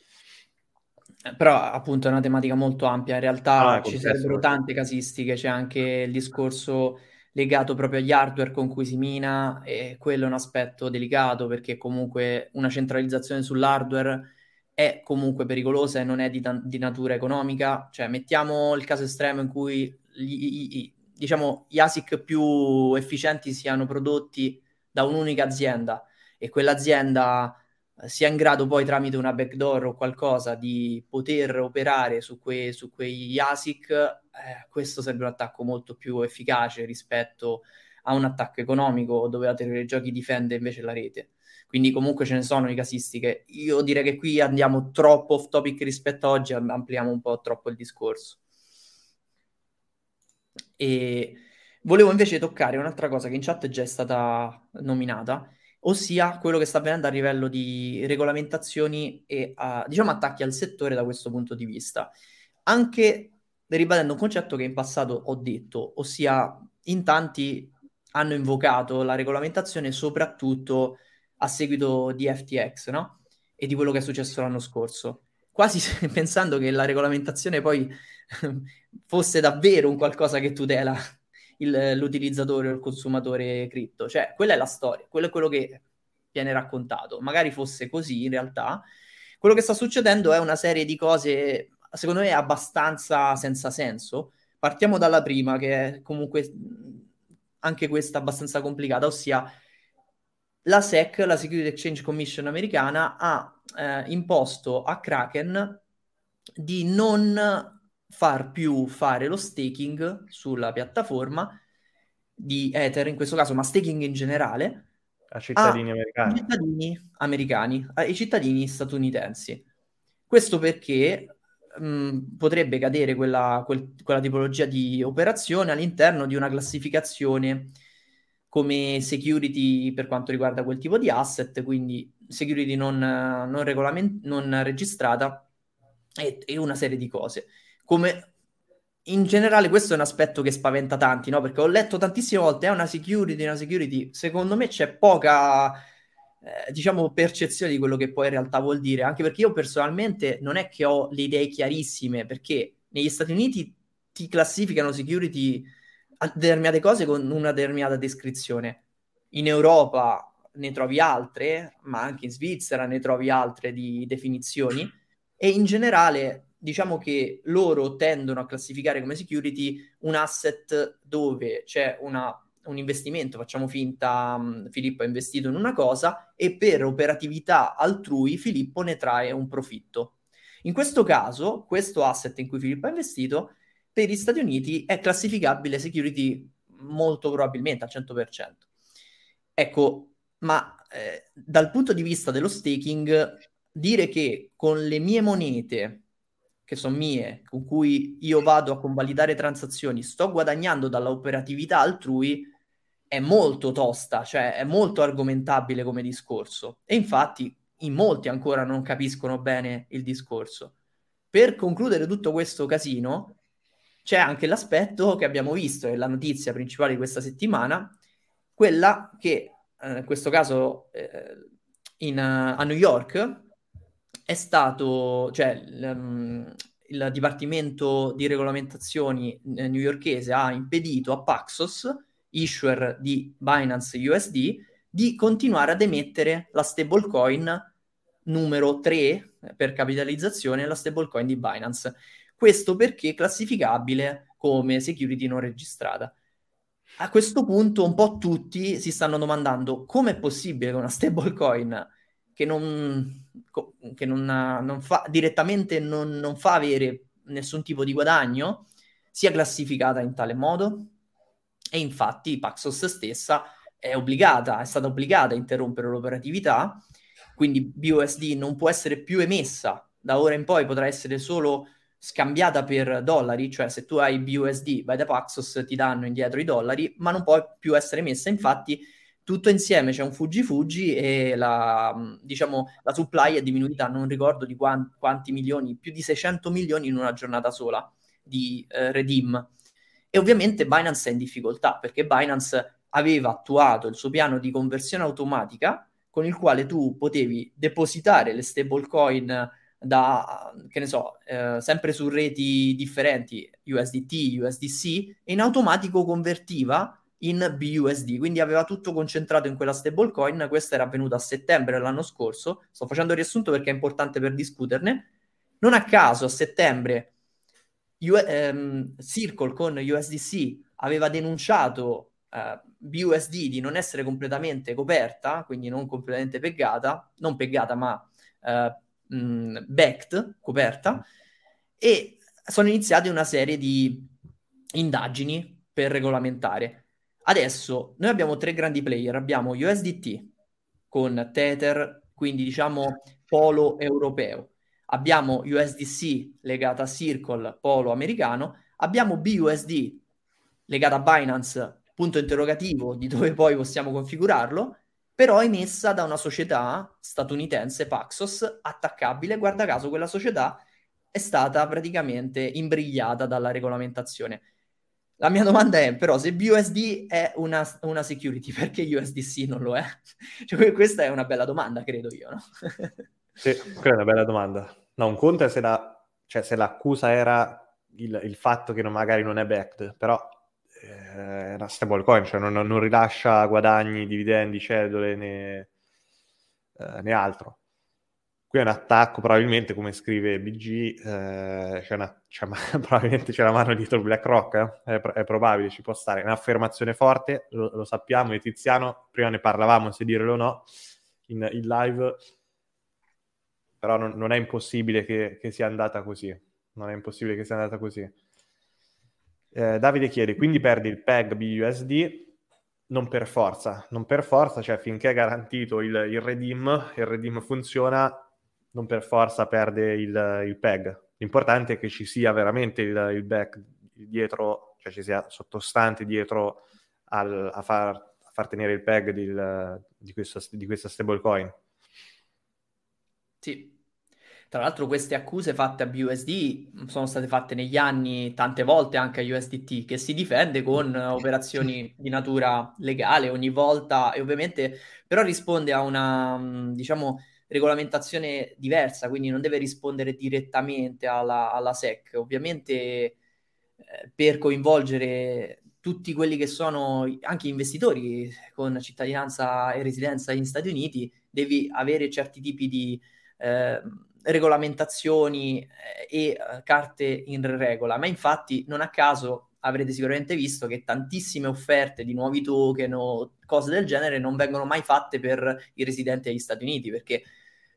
Però appunto è una tematica molto ampia, in realtà ah, ci sarebbero tante casistiche, c'è anche il discorso legato proprio agli hardware con cui si mina e quello è un aspetto delicato perché comunque una centralizzazione sull'hardware è comunque pericolosa e non è di, di natura economica. Cioè, mettiamo il caso estremo in cui gli, gli, diciamo, gli ASIC più efficienti siano prodotti da un'unica azienda e quell'azienda sia in grado poi tramite una backdoor o qualcosa di poter operare su, que- su quegli ASIC, eh, questo sarebbe un attacco molto più efficace rispetto a un attacco economico dove la teoria dei giochi difende invece la rete. Quindi comunque ce ne sono di casistiche. Io direi che qui andiamo troppo off topic rispetto a oggi, ampliamo un po' troppo il discorso. E volevo invece toccare un'altra cosa che in chat è già stata nominata, ossia quello che sta avvenendo a livello di regolamentazioni e uh, diciamo attacchi al settore da questo punto di vista. Anche ribadendo un concetto che in passato ho detto, ossia in tanti hanno invocato la regolamentazione soprattutto a seguito di FTX, no? E di quello che è successo l'anno scorso. Quasi pensando che la regolamentazione poi fosse davvero un qualcosa che tutela il, l'utilizzatore o il consumatore cripto. Cioè, quella è la storia, quello è quello che viene raccontato. Magari fosse così in realtà. Quello che sta succedendo è una serie di cose, secondo me, abbastanza senza senso. Partiamo dalla prima, che è comunque anche questa abbastanza complicata, ossia la SEC, la Security Exchange Commission americana, ha eh, imposto a Kraken di non far più fare lo staking sulla piattaforma di Ether in questo caso, ma staking in generale a cittadini a americani. cittadini americani, ai cittadini statunitensi. Questo perché mh, potrebbe cadere quella, quel, quella tipologia di operazione all'interno di una classificazione come security per quanto riguarda quel tipo di asset, quindi security non, non, regolament- non registrata e, e, una serie di cose come in generale questo è un aspetto che spaventa tanti, no? Perché ho letto tantissime volte, è una security, una security. Secondo me c'è poca, eh, diciamo, percezione di quello che poi in realtà vuol dire. Anche perché io personalmente non è che ho le idee chiarissime, perché negli Stati Uniti ti classificano security a determinate cose con una determinata descrizione. In Europa ne trovi altre, ma anche in Svizzera ne trovi altre di definizioni. E in generale diciamo che loro tendono a classificare come security un asset dove c'è una, un investimento, facciamo finta um, Filippo ha investito in una cosa e per operatività altrui Filippo ne trae un profitto. In questo caso, questo asset in cui Filippo ha investito per gli Stati Uniti è classificabile security molto probabilmente al 100%. Ecco, ma eh, dal punto di vista dello staking, dire che con le mie monete, che sono mie, con cui io vado a convalidare transazioni, sto guadagnando dall'operatività altrui, è molto tosta, cioè è molto argomentabile come discorso. E infatti in molti ancora non capiscono bene il discorso. Per concludere tutto questo casino, c'è anche l'aspetto che abbiamo visto, è la notizia principale di questa settimana, quella che eh, in questo caso eh, in, a New York è stato, cioè um, il Dipartimento di Regolamentazioni eh, newyorkese ha impedito a Paxos, issuer di Binance USD, di continuare ad emettere la stablecoin numero 3 per capitalizzazione, la stablecoin di Binance. Questo perché è classificabile come security non registrata. A questo punto un po' tutti si stanno domandando come è possibile che una stablecoin che non, che non, non fa, direttamente non, non fa avere nessun tipo di guadagno sia classificata in tale modo. E infatti Paxos stessa è obbligata, è stata obbligata a interrompere l'operatività, quindi BUSD non può essere più emessa, da ora in poi potrà essere solo scambiata per dollari, cioè se tu hai BUSD, vai da Paxos, ti danno indietro i dollari, ma non può più essere emessa, infatti tutto insieme c'è un fuggi-fuggi e la, diciamo, la supply è diminuita, non ricordo di quanti, quanti milioni, più di 600 milioni in una giornata sola di eh, redeem. E ovviamente Binance è in difficoltà perché Binance aveva attuato il suo piano di conversione automatica con il quale tu potevi depositare le stablecoin da, che ne so, eh, sempre su reti differenti, USDT, USDC, e in automatico convertiva in BUSD, quindi aveva tutto concentrato in quella stablecoin, questa era avvenuta a settembre dell'anno scorso, sto facendo il riassunto perché è importante per discuterne, non a caso a settembre U- ehm, Circle con USDC aveva denunciato eh, BUSD di non essere completamente coperta, quindi non completamente peggata, non peggata ma eh, mh, backed, coperta, e sono iniziate una serie di indagini per regolamentare. Adesso noi abbiamo tre grandi player, abbiamo USDT con Tether, quindi diciamo polo europeo, abbiamo USDC legata a Circle, polo americano, abbiamo BUSD legata a Binance, punto interrogativo di dove poi possiamo configurarlo, però emessa da una società statunitense, Paxos, attaccabile. Guarda caso, quella società è stata praticamente imbrigliata dalla regolamentazione. La mia domanda è, però, se BUSD è una, una security, perché USDC non lo è? cioè, questa è una bella domanda, credo io, no? sì, quella è una bella domanda. No, un conto è se, la, cioè, se l'accusa era il, il fatto che non, magari non è backed, però eh, è una stablecoin, cioè non, non, rilascia guadagni, dividendi, cedole né, eh, né, altro. Qui è un attacco, probabilmente, come scrive BG, eh, c'è una, c'è, probabilmente c'è la mano dietro BlackRock, eh? è, è, probabile, ci può stare. Un'affermazione forte, lo, lo sappiamo, e Tiziano, prima ne parlavamo se dirlo o no, in, in live, però non, non è impossibile che, che sia andata così. Non è impossibile che sia andata così. Eh, Davide chiede, quindi perdi il PEG BUSD? Non per forza, non per forza, cioè finché è garantito il, il redeem, il redeem funziona, non per forza perde il, il PEG. L'importante è che ci sia veramente il, il back dietro, cioè ci sia sottostante dietro al, a, far, a, far, tenere il PEG di, di, questo, di questa stablecoin. Sì, tra l'altro queste accuse fatte a BUSD sono state fatte negli anni tante volte anche a USDT, che si difende con operazioni di natura legale ogni volta e ovviamente però risponde a una, diciamo, regolamentazione diversa, quindi non deve rispondere direttamente alla, alla SEC. Ovviamente eh, per coinvolgere tutti quelli che sono anche investitori con cittadinanza e residenza in Stati Uniti, devi avere certi tipi di... Eh, regolamentazioni eh, e eh, carte in regola, ma infatti non a caso avrete sicuramente visto che tantissime offerte di nuovi token o cose del genere non vengono mai fatte per i residenti degli Stati Uniti, perché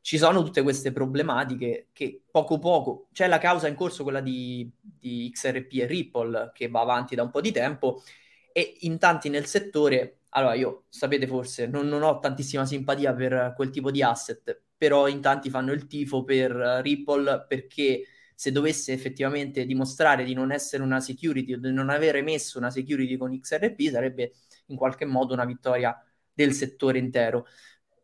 ci sono tutte queste problematiche che poco poco, c'è la causa in corso, quella di, di XRP e Ripple, che va avanti da un po' di tempo, e in tanti nel settore, allora io sapete forse, non, non ho tantissima simpatia per quel tipo di asset, però in tanti fanno il tifo per Ripple perché se dovesse effettivamente dimostrare di non essere una security o di non aver emesso una security con XRP sarebbe in qualche modo una vittoria del settore intero.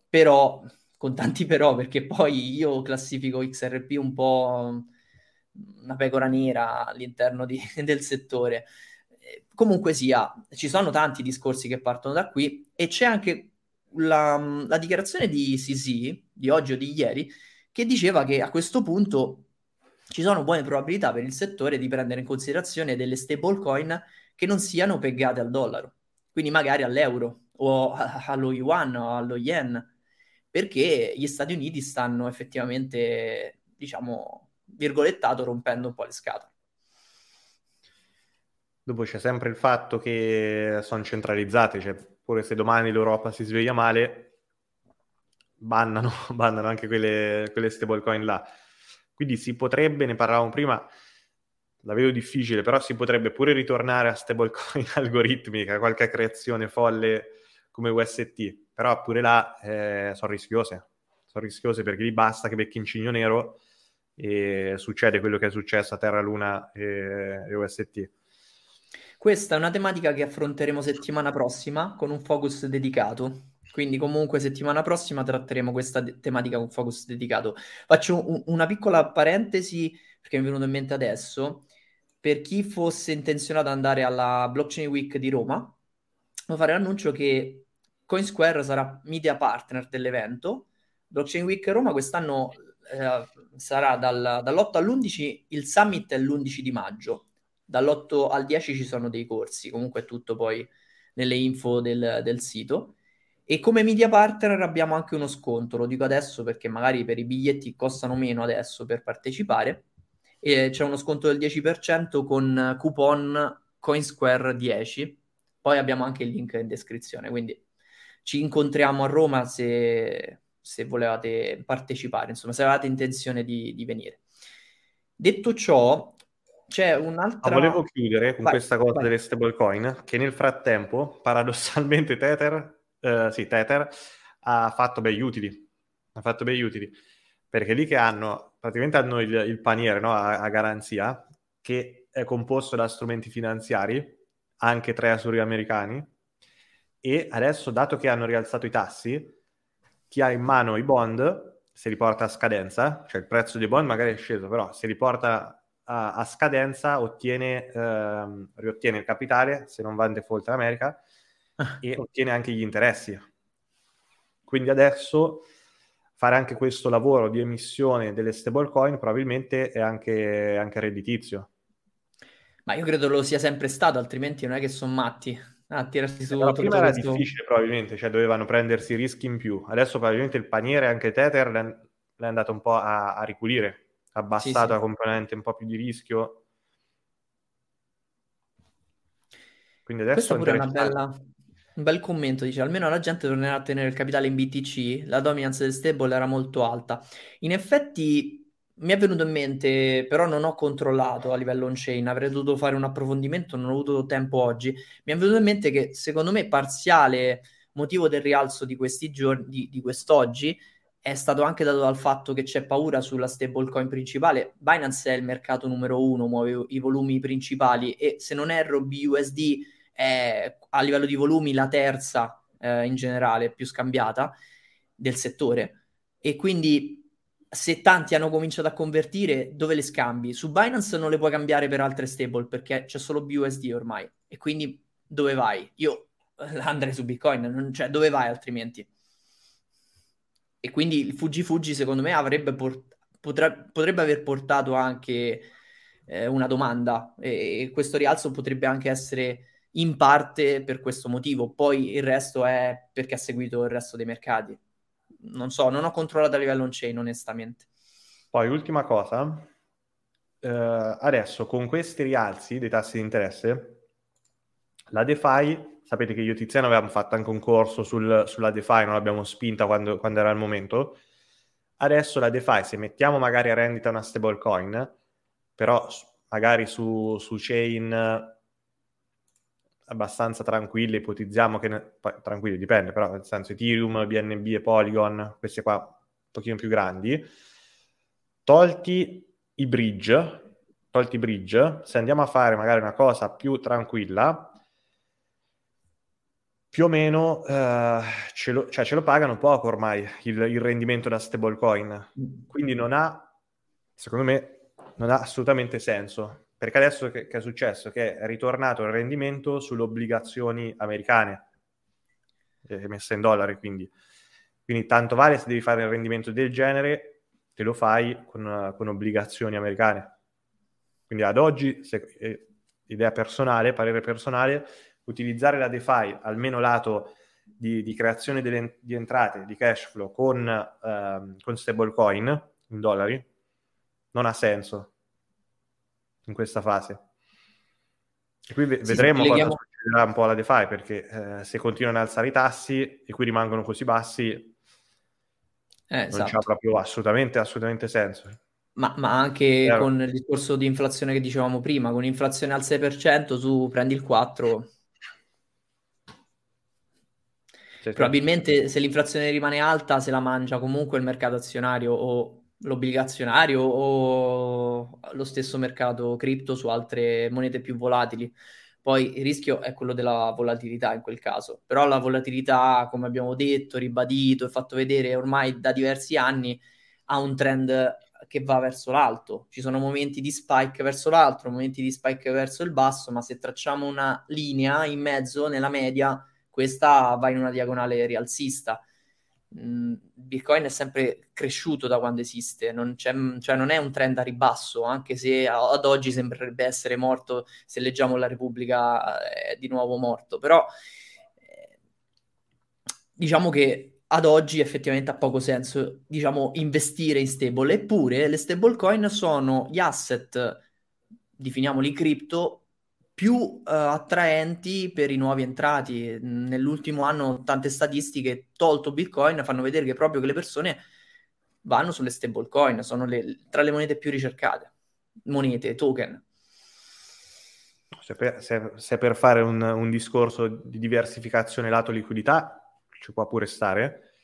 Però, con tanti però, perché poi io classifico XRP un po' una pecora nera all'interno di, del settore. Comunque sia, ci sono tanti discorsi che partono da qui e c'è anche la, la dichiarazione di CC di oggi o di ieri che diceva che a questo punto ci sono buone probabilità per il settore di prendere in considerazione delle stablecoin che non siano pegate al dollaro, quindi magari all'euro o allo yuan o allo yen, perché gli Stati Uniti stanno effettivamente, diciamo, virgolettato, rompendo un po' le scatole. Dopo c'è sempre il fatto che sono centralizzate, cioè pure se domani l'Europa si sveglia male, bannano, bannano anche quelle, quelle stablecoin là. Quindi si potrebbe, ne parlavamo prima, la vedo difficile, però si potrebbe pure ritornare a stablecoin algoritmica, qualche creazione folle come UST, però pure là eh, sono rischiose, sono rischiose perché lì basta che becchi in cigno nero e succede quello che è successo a Terra, Luna e, e UST. Questa è una tematica che affronteremo settimana prossima con un focus dedicato. Quindi comunque settimana prossima tratteremo questa de- tematica con focus dedicato. Faccio un- una piccola parentesi perché mi è venuto in mente adesso. Per chi fosse intenzionato ad andare alla Blockchain Week di Roma, devo fare l'annuncio che CoinSquare sarà media partner dell'evento. Blockchain Week Roma quest'anno eh, sarà dal, dall'8 all'11, il summit è l'11 di maggio. Dall'8 al 10 ci sono dei corsi, comunque è tutto poi nelle info del, del sito. E come media partner abbiamo anche uno sconto, lo dico adesso perché magari per i biglietti costano meno adesso per partecipare. E c'è uno sconto del 10% con coupon Coinsquare 10. Poi abbiamo anche il link in descrizione, quindi ci incontriamo a Roma se, se volevate partecipare, insomma, se avevate intenzione di, di venire. Detto ciò, c'è un'altra... Ma volevo chiudere con vai, questa cosa vai. delle stablecoin, che nel frattempo, paradossalmente, Tether eh, sì, Tether, ha fatto bei utili. Ha fatto bei utili. Perché lì che hanno, praticamente hanno il, il paniere no, a, a, garanzia, che è composto da strumenti finanziari, anche tre americani, e adesso, dato che hanno rialzato i tassi, chi ha in mano i bond se li porta a scadenza, cioè il prezzo dei bond magari è sceso, però se li porta a, a scadenza ottiene, ehm, riottiene il capitale se non va in default in America e ottiene anche gli interessi. Quindi adesso fare anche questo lavoro di emissione delle stablecoin probabilmente è anche, anche redditizio. Ma io credo lo sia sempre stato, altrimenti non è che sono matti a tirarsi su. Allora, prima era questo... difficile probabilmente, cioè dovevano prendersi rischi in più. Adesso probabilmente il paniere, anche Tether, l'è andato un po' a, a ripulire, ha abbassato sì, sì. la componente un po' più di rischio. Quindi adesso Questa è pure una bella, un bel commento, dice, almeno la gente tornerà a tenere il capitale in BTC, la dominance del stable era molto alta. In effetti mi è venuto in mente, però non ho controllato a livello on-chain, avrei dovuto fare un approfondimento, non ho avuto tempo oggi. Mi è venuto in mente che secondo me parziale motivo del rialzo di questi giorni, di, di quest'oggi, è stato anche dato dal fatto che c'è paura sulla stablecoin principale. Binance è il mercato numero uno, muove i volumi principali e se non erro BUSD è a livello di volumi la terza eh, in generale più scambiata del settore e quindi se tanti hanno cominciato a convertire dove le scambi? Su Binance non le puoi cambiare per altre stable perché c'è solo BUSD ormai e quindi dove vai? Io andrei su Bitcoin, non, cioè dove vai altrimenti? E quindi il Fuggi Fuggi secondo me avrebbe port- potre- potrebbe aver portato anche eh, una domanda e, e questo rialzo potrebbe anche essere in parte per questo motivo, poi il resto è perché ha seguito il resto dei mercati. Non so, non ho controllato a livello on-chain, onestamente. Poi, ultima cosa, eh, adesso con questi rialzi dei tassi di interesse, la DeFi, sapete che io e Tiziano avevamo fatto anche un corso sul, sulla DeFi, non l'abbiamo spinta quando, quando era il momento, adesso la DeFi, se mettiamo magari a rendita una stablecoin, però magari su, su chain abbastanza tranquille, ipotizziamo che, ne, tranquilli dipende, però nel senso Ethereum, BNB e Polygon, queste qua un pochino più grandi, tolti i bridge, tolti i bridge, se andiamo a fare magari una cosa più tranquilla, più o meno eh, ce, lo, cioè ce, lo, pagano poco ormai il, il rendimento da stablecoin, quindi non ha, secondo me, non ha assolutamente senso perché adesso che, che, è successo? Che è ritornato il rendimento sulle obbligazioni americane, emesse in dollari, quindi. quindi tanto vale se devi fare un rendimento del genere, te lo fai con, con obbligazioni americane. Quindi ad oggi, se, eh, idea personale, parere personale, utilizzare la DeFi, almeno lato di, di creazione delle, di entrate, di cash flow con, ehm, con stablecoin in dollari, non ha senso in questa fase. E qui v- sì, vedremo cosa succederà un po' alla DeFi, perché eh, se continuano ad alzare i tassi e qui rimangono così bassi, eh, esatto. non c'ha proprio assolutamente, assolutamente senso. Ma, ma anche Chiaro. con il discorso di inflazione che dicevamo prima, con inflazione al 6%, tu prendi il 4%. Probabilmente se l'inflazione rimane alta se la mangia comunque il mercato azionario o l'obbligazionario o lo stesso mercato cripto su altre monete più volatili. Poi il rischio è quello della volatilità in quel caso, però la volatilità, come abbiamo detto, ribadito e fatto vedere ormai da diversi anni, ha un trend che va verso l'alto. Ci sono momenti di spike verso l'alto, momenti di spike verso il basso, ma se tracciamo una linea in mezzo, nella media, questa va in una diagonale rialzista. Bitcoin è sempre cresciuto da quando esiste, non, cioè non, è un trend a ribasso, anche se ad oggi sembrerebbe essere morto, se leggiamo la Repubblica è di nuovo morto, però eh, diciamo che ad oggi effettivamente ha poco senso diciamo, investire in stable, eppure le stablecoin sono gli asset, definiamoli cripto, più uh, attraenti per i nuovi entrati. Nell'ultimo anno tante statistiche, tolto Bitcoin, fanno vedere che proprio che le persone vanno sulle stablecoin, sono le, tra le monete più ricercate, monete, token. Se per, se, se per fare un, un, discorso di diversificazione lato liquidità ci può pure stare,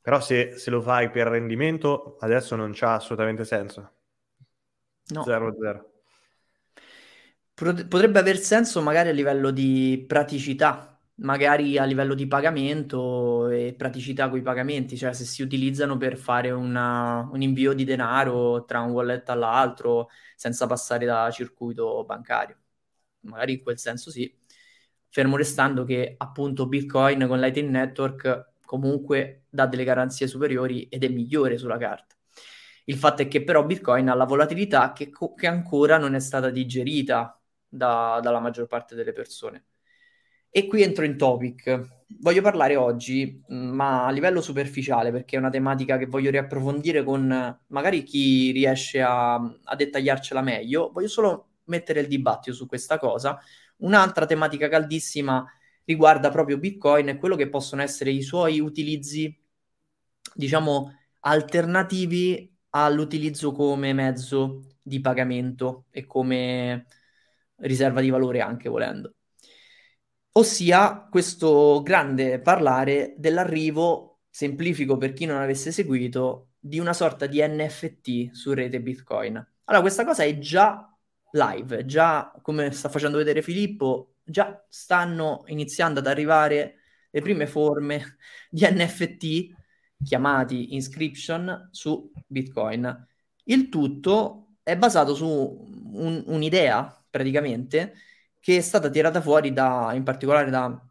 però se, se lo fai per rendimento adesso non c'ha assolutamente senso. No. 0-0 potrebbe aver senso magari a livello di praticità, magari a livello di pagamento e praticità con i pagamenti, cioè se si utilizzano per fare una, un invio di denaro tra un wallet all'altro senza passare da circuito bancario. Magari in quel senso sì, fermo restando che appunto Bitcoin con Lightning Network comunque dà delle garanzie superiori ed è migliore sulla carta. Il fatto è che però Bitcoin ha la volatilità che, che ancora non è stata digerita da, dalla maggior parte delle persone. E qui entro in topic. Voglio parlare oggi, ma a livello superficiale, perché è una tematica che voglio riapprofondire con magari chi riesce a, a dettagliarcela meglio. Voglio solo mettere il dibattito su questa cosa. Un'altra tematica caldissima riguarda proprio Bitcoin e quello che possono essere i suoi utilizzi, diciamo, alternativi all'utilizzo come mezzo di pagamento e come riserva di valore anche volendo. Ossia questo grande parlare dell'arrivo, semplifico per chi non avesse seguito, di una sorta di NFT su rete Bitcoin. Allora, questa cosa è già live, già come sta facendo vedere Filippo, già stanno iniziando ad arrivare le prime forme di NFT chiamati inscription su Bitcoin. Il tutto è basato su un, un'idea praticamente, che è stata tirata fuori da, in particolare da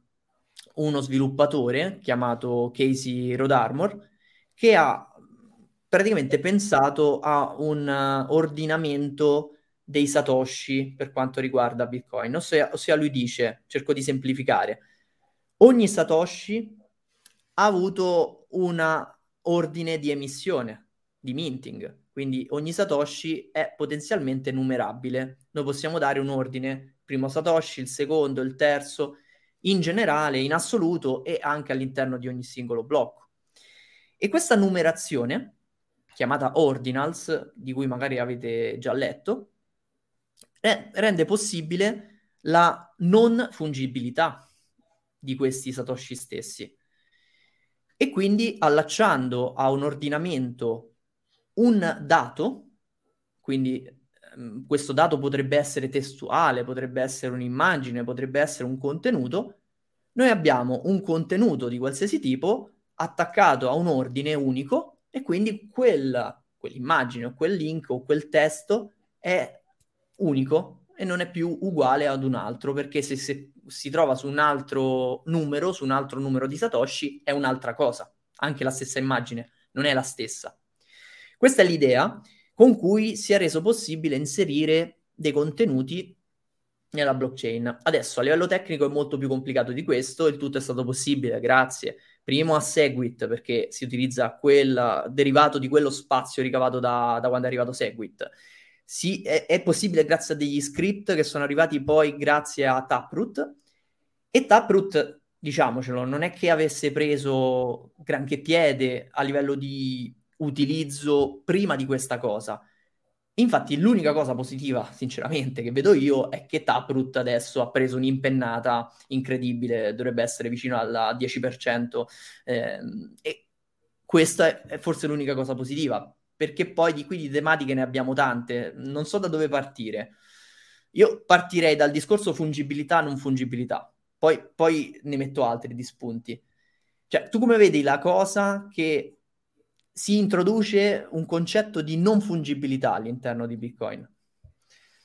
uno sviluppatore chiamato Casey Rodarmor, che ha praticamente pensato a un ordinamento dei satoshi per quanto riguarda Bitcoin. Ossia, ossia lui dice, cerco di semplificare, ogni satoshi ha avuto un ordine di emissione, di minting, quindi ogni Satoshi è potenzialmente numerabile. Noi possiamo dare un ordine, primo Satoshi, il secondo, il terzo, in generale, in assoluto e anche all'interno di ogni singolo blocco. E questa numerazione, chiamata ordinals, di cui magari avete già letto, rende possibile la non fungibilità di questi Satoshi stessi. E quindi allacciando a un ordinamento un dato, quindi ehm, questo dato potrebbe essere testuale, potrebbe essere un'immagine, potrebbe essere un contenuto, noi abbiamo un contenuto di qualsiasi tipo attaccato a un ordine unico e quindi quella, quell'immagine o quel link o quel testo è unico e non è più uguale ad un altro perché se, se si trova su un altro numero, su un altro numero di Satoshi, è un'altra cosa. Anche la stessa immagine non è la stessa. Questa è l'idea con cui si è reso possibile inserire dei contenuti nella blockchain. Adesso a livello tecnico è molto più complicato di questo, il tutto è stato possibile grazie primo a Segwit perché si utilizza quel derivato di quello spazio ricavato da, da quando è arrivato Segwit. Si, è, è, possibile grazie a degli script che sono arrivati poi grazie a Taproot e Taproot, diciamocelo, non è che avesse preso granché piede a livello di utilizzo prima di questa cosa. Infatti, l'unica cosa positiva, sinceramente, che vedo io è che Taproot adesso ha preso un'impennata incredibile, dovrebbe essere vicino al 10%, ehm, e questa è forse l'unica cosa positiva, perché poi di qui di tematiche ne abbiamo tante, non so da dove partire. Io partirei dal discorso fungibilità-non fungibilità, poi, poi ne metto altri di spunti. Cioè, tu come vedi la cosa che si introduce un concetto di non fungibilità all'interno di Bitcoin.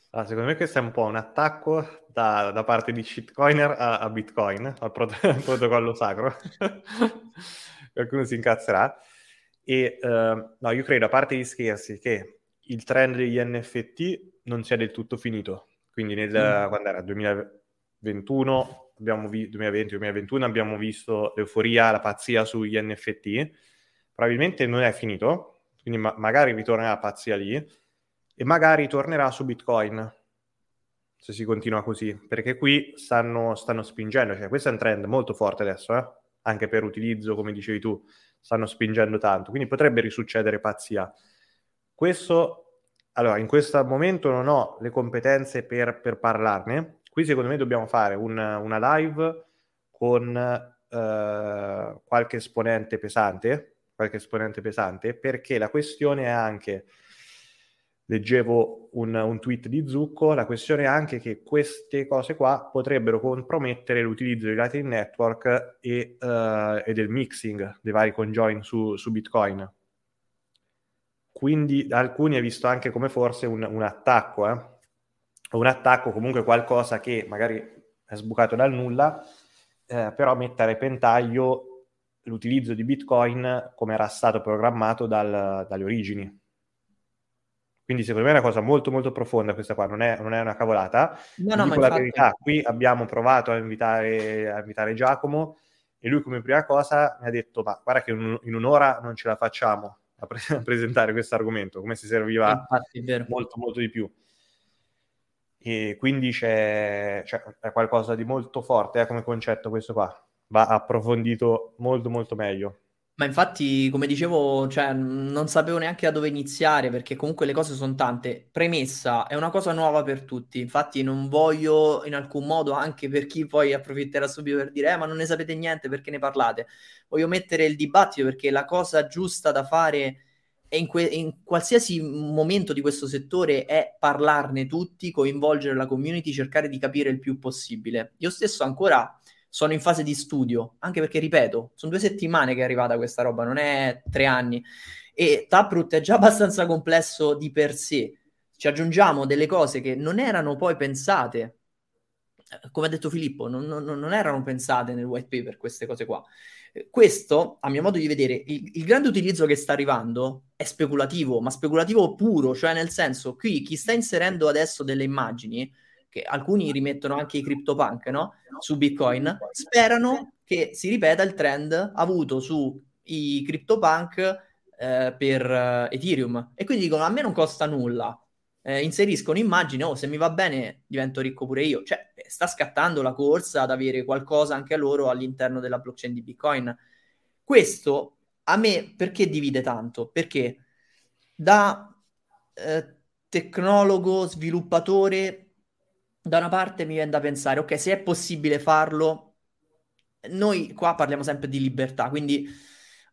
Allora, secondo me questo è un po' un attacco da, da parte di shitcoiner a, a Bitcoin, al, prot- al protocollo sacro. Qualcuno si incazzerà. E uh, no, io credo, a parte gli scherzi, che il trend degli NFT non sia del tutto finito. Quindi nel, mm. quando era 2021, abbiamo vi- 2020-2021 abbiamo visto l'euforia, la pazzia sugli NFT probabilmente non è finito, quindi ma- magari ritornerà pazzia lì e magari tornerà su Bitcoin se si continua così, perché qui stanno, stanno spingendo, cioè questo è un trend molto forte adesso, eh? anche per utilizzo, come dicevi tu, stanno spingendo tanto, quindi potrebbe risuccedere pazzia. Questo, allora, in questo momento non ho le competenze per, per parlarne, qui secondo me dobbiamo fare un, una live con eh, qualche esponente pesante, qualche esponente pesante, perché la questione è anche, leggevo un, un, tweet di Zucco, la questione è anche che queste cose qua potrebbero compromettere l'utilizzo dei Lightning Network e, uh, e del mixing dei vari conjoin su, su, Bitcoin. Quindi alcuni ha visto anche come forse un, un attacco, eh? un attacco comunque qualcosa che magari è sbucato dal nulla, eh, però mette a repentaglio l'utilizzo di Bitcoin come era stato programmato dal, dalle origini. Quindi secondo me è una cosa molto molto profonda questa qua, non è, non è una cavolata. No, no, Dico la infatti... verità, qui abbiamo provato a invitare, a invitare, Giacomo e lui come prima cosa mi ha detto ma guarda che in, in un'ora non ce la facciamo a, pre- a presentare questo argomento, come se serviva infatti, molto molto di più. E quindi c'è, c'è, è qualcosa di molto forte eh, come concetto questo qua va approfondito molto molto meglio. Ma infatti, come dicevo, cioè, non sapevo neanche da dove iniziare perché comunque le cose sono tante. Premessa, è una cosa nuova per tutti. Infatti, non voglio in alcun modo, anche per chi poi approfitterà subito per dire, eh, ma non ne sapete niente perché ne parlate. Voglio mettere il dibattito perché la cosa giusta da fare in, que- in qualsiasi momento di questo settore è parlarne tutti, coinvolgere la community, cercare di capire il più possibile. Io stesso ancora sono in fase di studio, anche perché, ripeto, sono due settimane che è arrivata questa roba, non è tre anni. E Taproot è già abbastanza complesso di per sé. Ci aggiungiamo delle cose che non erano poi pensate, eh, come ha detto Filippo, non, non, non erano pensate nel white paper queste cose qua. Eh, questo, a mio modo di vedere, il, il, grande utilizzo che sta arrivando è speculativo, ma speculativo puro, cioè nel senso, qui chi sta inserendo adesso delle immagini che alcuni rimettono anche i CryptoPunk no? su Bitcoin, sperano che si ripeta il trend avuto sui CryptoPunk eh, per uh, Ethereum. E quindi dicono, a me non costa nulla. Eh, inserisco un'immagine, oh, se mi va bene divento ricco pure io. Cioè, sta scattando la corsa ad avere qualcosa anche a loro all'interno della blockchain di Bitcoin. Questo a me perché divide tanto? Perché da eh, tecnologo, sviluppatore, da una parte mi viene da pensare, ok, se è possibile farlo, noi qua parliamo sempre di libertà, quindi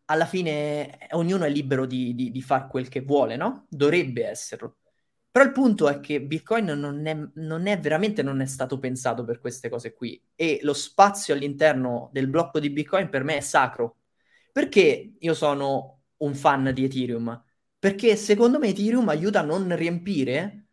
alla fine ognuno è libero di, di, di fare quel che vuole, no? Dovrebbe esserlo. Però il punto è che Bitcoin non è, non è, veramente non è stato pensato per queste cose qui e lo spazio all'interno del blocco di Bitcoin per me è sacro. Perché io sono un fan di Ethereum? Perché secondo me Ethereum aiuta a non riempire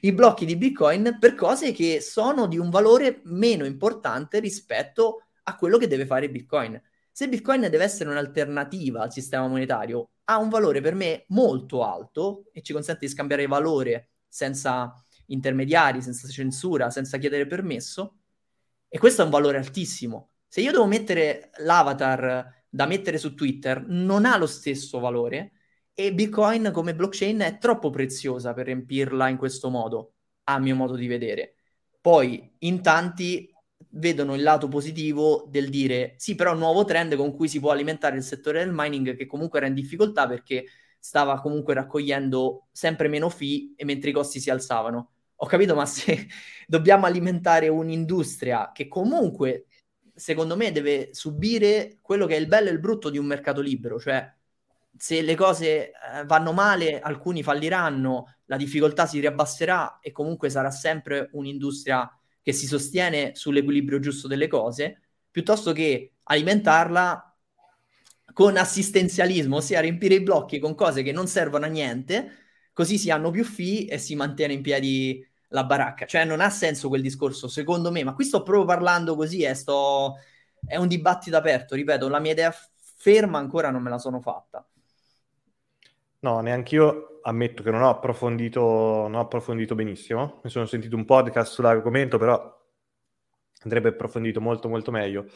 i, blocchi di Bitcoin per cose che sono di un valore meno importante rispetto a quello che deve fare Bitcoin. Se Bitcoin deve essere un'alternativa al sistema monetario, ha un valore per me molto alto e ci consente di scambiare valore senza intermediari, senza censura, senza chiedere permesso. E questo è un valore altissimo. Se io devo mettere l'avatar da mettere su Twitter, non ha lo stesso valore e Bitcoin come blockchain è troppo preziosa per riempirla in questo modo, a mio modo di vedere. Poi in tanti vedono il lato positivo del dire sì, però un nuovo trend con cui si può alimentare il settore del mining che comunque era in difficoltà perché stava comunque raccogliendo sempre meno fee e mentre i costi si alzavano. Ho capito, ma se dobbiamo alimentare un'industria che comunque, secondo me, deve subire quello che è il bello e il brutto di un mercato libero, cioè se le cose eh, vanno male, alcuni falliranno, la difficoltà si riabbasserà e comunque sarà sempre un'industria che si sostiene sull'equilibrio giusto delle cose, piuttosto che alimentarla con assistenzialismo, ossia riempire i blocchi con cose che non servono a niente, così si hanno più fee e si mantiene in piedi la baracca. Cioè non ha senso quel discorso, secondo me, ma qui sto proprio parlando così, eh, sto... è un dibattito aperto, ripeto, la mia idea ferma ancora non me la sono fatta. No, neanche io ammetto che non ho approfondito, non ho approfondito benissimo. Mi sono sentito un podcast sull'argomento, però andrebbe approfondito molto molto meglio.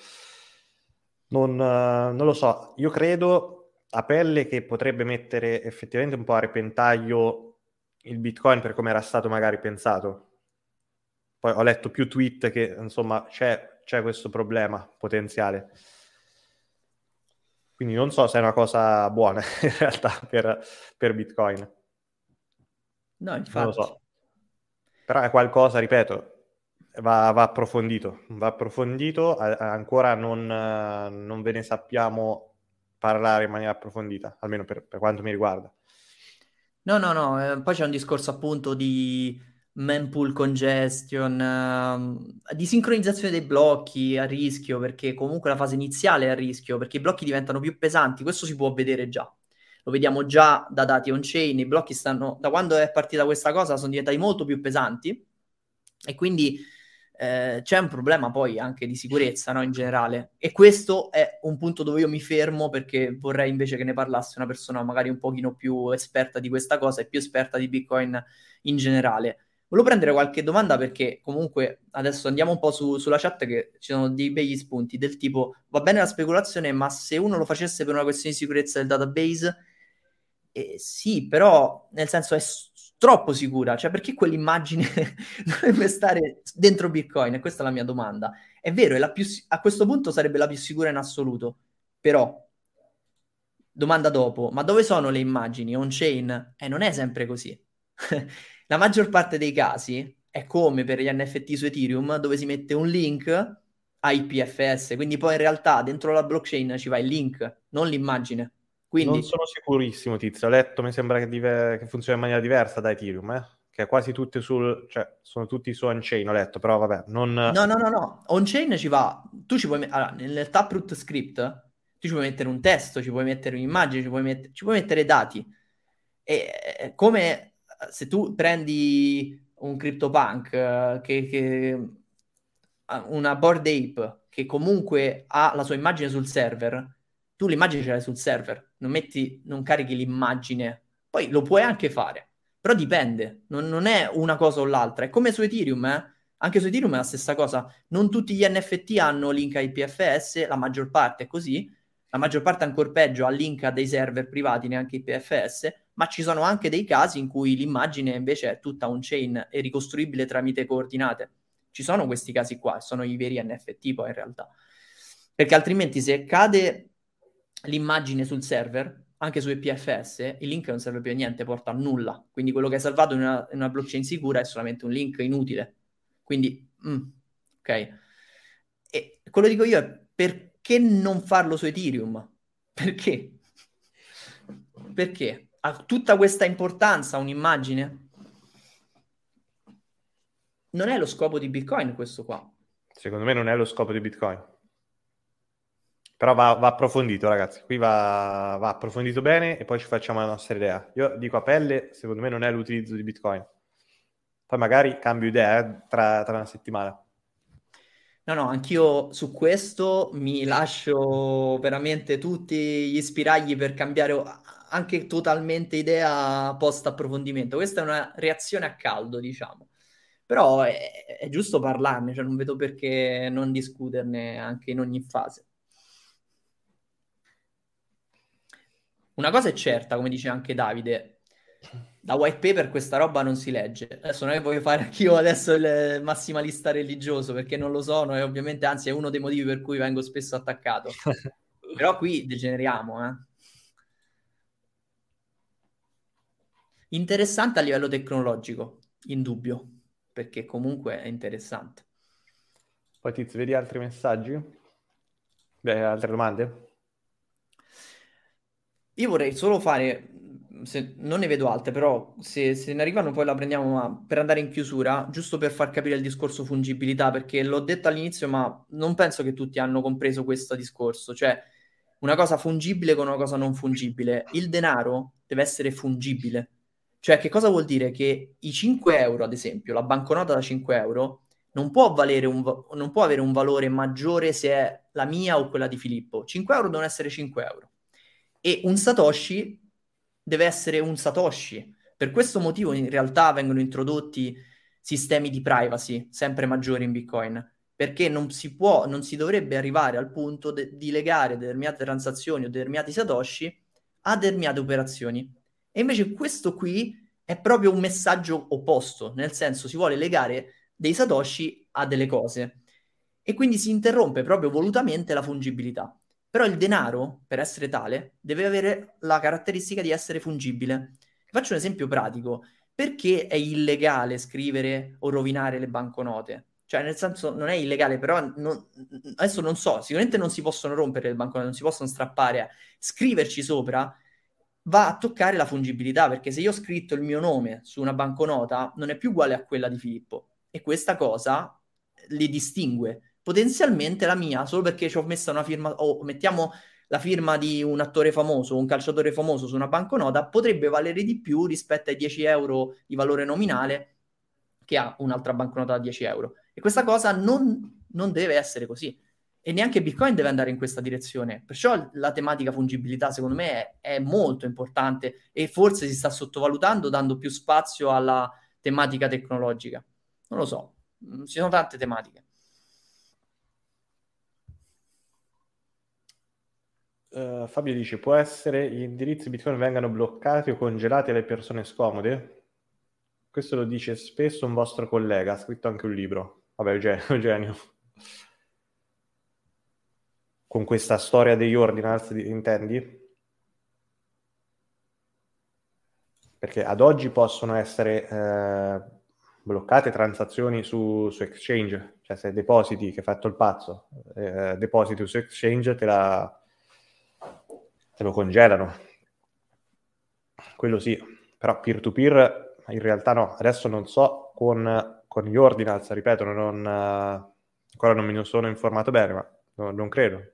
Non, non, lo so, io credo a pelle che potrebbe mettere effettivamente un po' a repentaglio il Bitcoin per come era stato magari pensato. Poi ho letto più tweet che insomma c'è, c'è questo problema potenziale. Quindi non so se è una cosa buona in realtà per, per Bitcoin. No, infatti. Non lo so. Però è qualcosa, ripeto, va, va approfondito. Va approfondito, a, ancora non, non, ve ne sappiamo parlare in maniera approfondita, almeno per, per quanto mi riguarda. No, no, no, eh, poi c'è un discorso appunto di mempool congestion, uh, di sincronizzazione dei blocchi a rischio, perché comunque la fase iniziale è a rischio, perché i blocchi diventano più pesanti, questo si può vedere già. Lo vediamo già da dati on-chain, i blocchi stanno, da quando è partita questa cosa, sono diventati molto più pesanti e quindi eh, c'è un problema poi anche di sicurezza no, in generale. E questo è un punto dove io mi fermo perché vorrei invece che ne parlasse una persona magari un pochino più esperta di questa cosa e più esperta di Bitcoin in generale Volevo prendere qualche domanda perché comunque adesso andiamo un po' su, sulla chat che ci sono dei begli spunti del tipo va bene la speculazione ma se uno lo facesse per una questione di sicurezza del database? Eh, sì però nel senso è s- troppo sicura cioè perché quell'immagine dovrebbe stare dentro Bitcoin? E questa è la mia domanda. È vero più, a questo punto sarebbe la più sicura in assoluto però domanda dopo ma dove sono le immagini? On chain? Eh non è sempre così La maggior parte dei casi è come per gli NFT su Ethereum, dove si mette un link a IPFS, quindi poi in realtà dentro la blockchain ci va il link, non l'immagine. Quindi... Non sono sicurissimo, Tizio. Ho letto, mi sembra che, dive... che funziona in maniera diversa da Ethereum, eh? che quasi tutte sul... cioè sono tutti su on-chain, ho letto, però vabbè, non... No, no, no, no, on-chain ci va, tu ci puoi... allora, nel Taproot script tu ci puoi mettere un testo, ci puoi mettere un'immagine, ci puoi, met... ci puoi mettere dati. E come se tu prendi un CryptoPunk uh, che, che una board ape che comunque ha la sua immagine sul server, tu l'immagine ce l'hai sul server, non, metti, non carichi l'immagine, poi lo puoi anche fare, però dipende, non, non è una cosa o l'altra, è come su Ethereum, eh? anche su Ethereum è la stessa cosa, non tutti gli NFT hanno link IPFS, la maggior parte è così, la maggior parte ancora peggio ha link a dei server privati, neanche IPFS, ma ci sono anche dei casi in cui l'immagine invece è tutta un chain e ricostruibile tramite coordinate. Ci sono questi casi qua, sono i veri NFT poi in realtà. Perché altrimenti se cade l'immagine sul server, anche su EPFS, il link non serve più a niente, porta a nulla. Quindi quello che è salvato in una, in una blockchain sicura è solamente un link inutile. Quindi, mm, ok. E quello dico io è perché non farlo su Ethereum? Perché? Perché? Ha tutta questa importanza un'immagine? Non è lo scopo di Bitcoin questo qua. Secondo me non è lo scopo di Bitcoin. Però va, va approfondito, ragazzi. Qui va, va, approfondito bene e poi ci facciamo la nostra idea. Io dico a pelle, secondo me non è l'utilizzo di Bitcoin. Poi magari cambio idea eh, tra, tra una settimana. No, no, anch'io su questo mi lascio veramente tutti gli spiragli per cambiare anche totalmente idea post approfondimento. Questa è una reazione a caldo, diciamo. Però è, è giusto parlarne, cioè non vedo perché non discuterne anche in ogni fase. Una cosa è certa, come dice anche Davide, da white paper questa roba non si legge. Adesso non è che voglio fare anch'io adesso il massimalista religioso perché non lo sono e ovviamente anzi è uno dei motivi per cui vengo spesso attaccato. Però qui degeneriamo, eh. Interessante a livello tecnologico, in dubbio, perché comunque è interessante. Poi Tizio, vedi altri messaggi? Beh, altre domande? Io vorrei solo fare se, non ne vedo altre, però se, se, ne arrivano poi la prendiamo ma per andare in chiusura, giusto per far capire il discorso fungibilità, perché l'ho detto all'inizio, ma non penso che tutti hanno compreso questo discorso, cioè una cosa fungibile con una cosa non fungibile. Il denaro deve essere fungibile. Cioè, che cosa vuol dire? Che i 5 euro, ad esempio, la banconota da 5 euro, non può, un, non può avere un valore maggiore se è la mia o quella di Filippo. 5 euro devono essere 5 euro. E un Satoshi deve essere un Satoshi. Per questo motivo in realtà vengono introdotti sistemi di privacy sempre maggiori in Bitcoin, perché non si può, non si dovrebbe arrivare al punto de- di legare determinate transazioni o determinati Satoshi a determinate operazioni. E invece questo qui è proprio un messaggio opposto, nel senso si vuole legare dei Satoshi a delle cose. E quindi si interrompe proprio volutamente la fungibilità. Però il denaro, per essere tale, deve avere la caratteristica di essere fungibile. Faccio un esempio pratico. Perché è illegale scrivere o rovinare le banconote? Cioè, nel senso, non è illegale, però non, adesso non so, sicuramente non si possono rompere le banconote, non si possono strappare. Scriverci sopra va a toccare la fungibilità, perché se io ho scritto il mio nome su una banconota, non è più uguale a quella di Filippo. E questa cosa li distingue potenzialmente la mia, solo perché ci ho messo una firma, o mettiamo la firma di un attore famoso, un calciatore famoso su una banconota, potrebbe valere di più rispetto ai 10 euro di valore nominale che ha un'altra banconota da 10 euro. E questa cosa non, non deve essere così. E neanche Bitcoin deve andare in questa direzione. Perciò la tematica fungibilità, secondo me, è, è molto importante e forse si sta sottovalutando dando più spazio alla tematica tecnologica. Non lo so, mm, ci sono tante tematiche. Uh, Fabio dice: Può essere gli indirizzi Bitcoin vengano bloccati o congelati alle persone scomode? Questo lo dice spesso un vostro collega, ha scritto anche un libro. Vabbè, Eugenio. Con questa storia degli ordinals, intendi? Perché ad oggi possono essere eh, bloccate transazioni su, su, exchange, cioè se depositi che hai fatto il pazzo, eh, depositi su exchange te la te lo congelano. Quello sì, però peer-to-peer in realtà no. Adesso non so con, con gli ordinals, ripeto, non, ancora non me ne sono informato bene, ma no, non credo.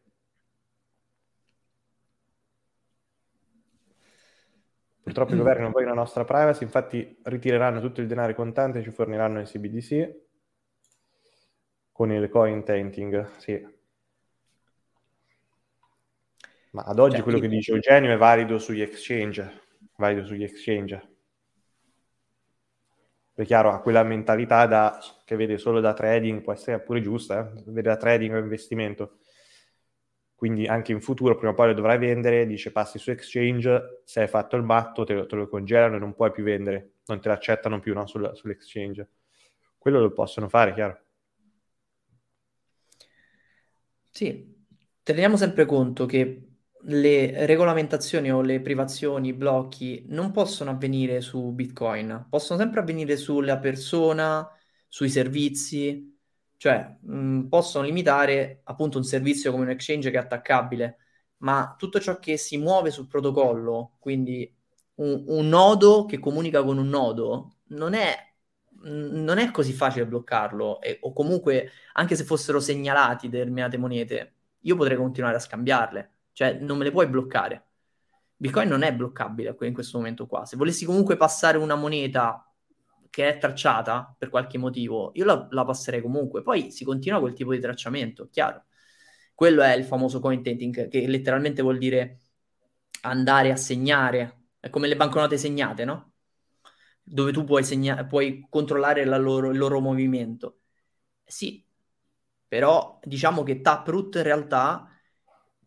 Purtroppo i governi non vogliono la nostra privacy, infatti ritireranno tutto il denaro contante e ci forniranno i CBDC con il coin tainting, sì. Ma ad oggi cioè, quello che dice Eugenio è valido sugli exchange, valido sugli exchange. È chiaro, ha quella mentalità da, che vede solo da trading, può essere pure giusta, eh? vede da trading o investimento. Quindi anche in futuro prima o poi lo dovrai vendere, dice passi su exchange, se hai fatto il matto te lo, te lo congelano e non puoi più vendere, non te l'accettano più no, sul, sull'exchange. Quello lo possono fare, chiaro. Sì, teniamo sempre conto che le regolamentazioni o le privazioni, i blocchi non possono avvenire su Bitcoin, possono sempre avvenire sulla persona, sui servizi, cioè, mh, mm, possono limitare appunto un servizio come un exchange che è attaccabile, ma tutto ciò che si muove sul protocollo, quindi un, un nodo che comunica con un nodo, non è, non è così facile bloccarlo, e, o comunque anche se fossero segnalati determinate monete, io potrei continuare a scambiarle, cioè non me le puoi bloccare. Bitcoin non è bloccabile in questo momento qua. Se volessi comunque passare una moneta che è tracciata per qualche motivo, io la, la, passerei comunque. Poi si continua quel tipo di tracciamento, chiaro. Quello è il famoso coin tainting, che letteralmente vuol dire andare a segnare, è come le banconote segnate, no? Dove tu puoi, segna- puoi controllare loro, il loro movimento. Sì, però diciamo che Taproot in realtà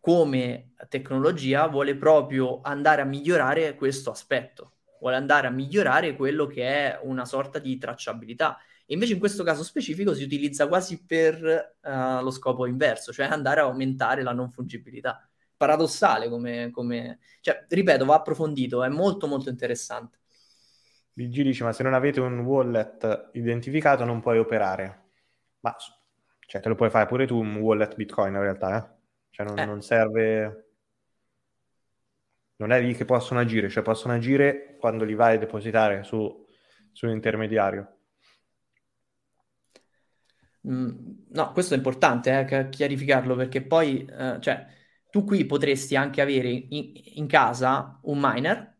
come tecnologia vuole proprio andare a migliorare questo aspetto vuole andare a migliorare quello che è una sorta di tracciabilità. E invece in questo caso specifico si utilizza quasi per uh, lo scopo inverso, cioè andare a aumentare la non fungibilità. Paradossale come, come... Cioè, ripeto, va approfondito, è molto molto interessante. BG dice, ma se non avete un wallet identificato non puoi operare. Ma cioè, te lo puoi fare pure tu un wallet Bitcoin in realtà, eh? Cioè non, eh. non serve non è lì che possono agire, cioè possono agire quando li vai a depositare su, su un intermediario. Mm, no, questo è importante eh, chiarificarlo perché poi, eh, cioè, tu qui potresti anche avere in, in casa un miner,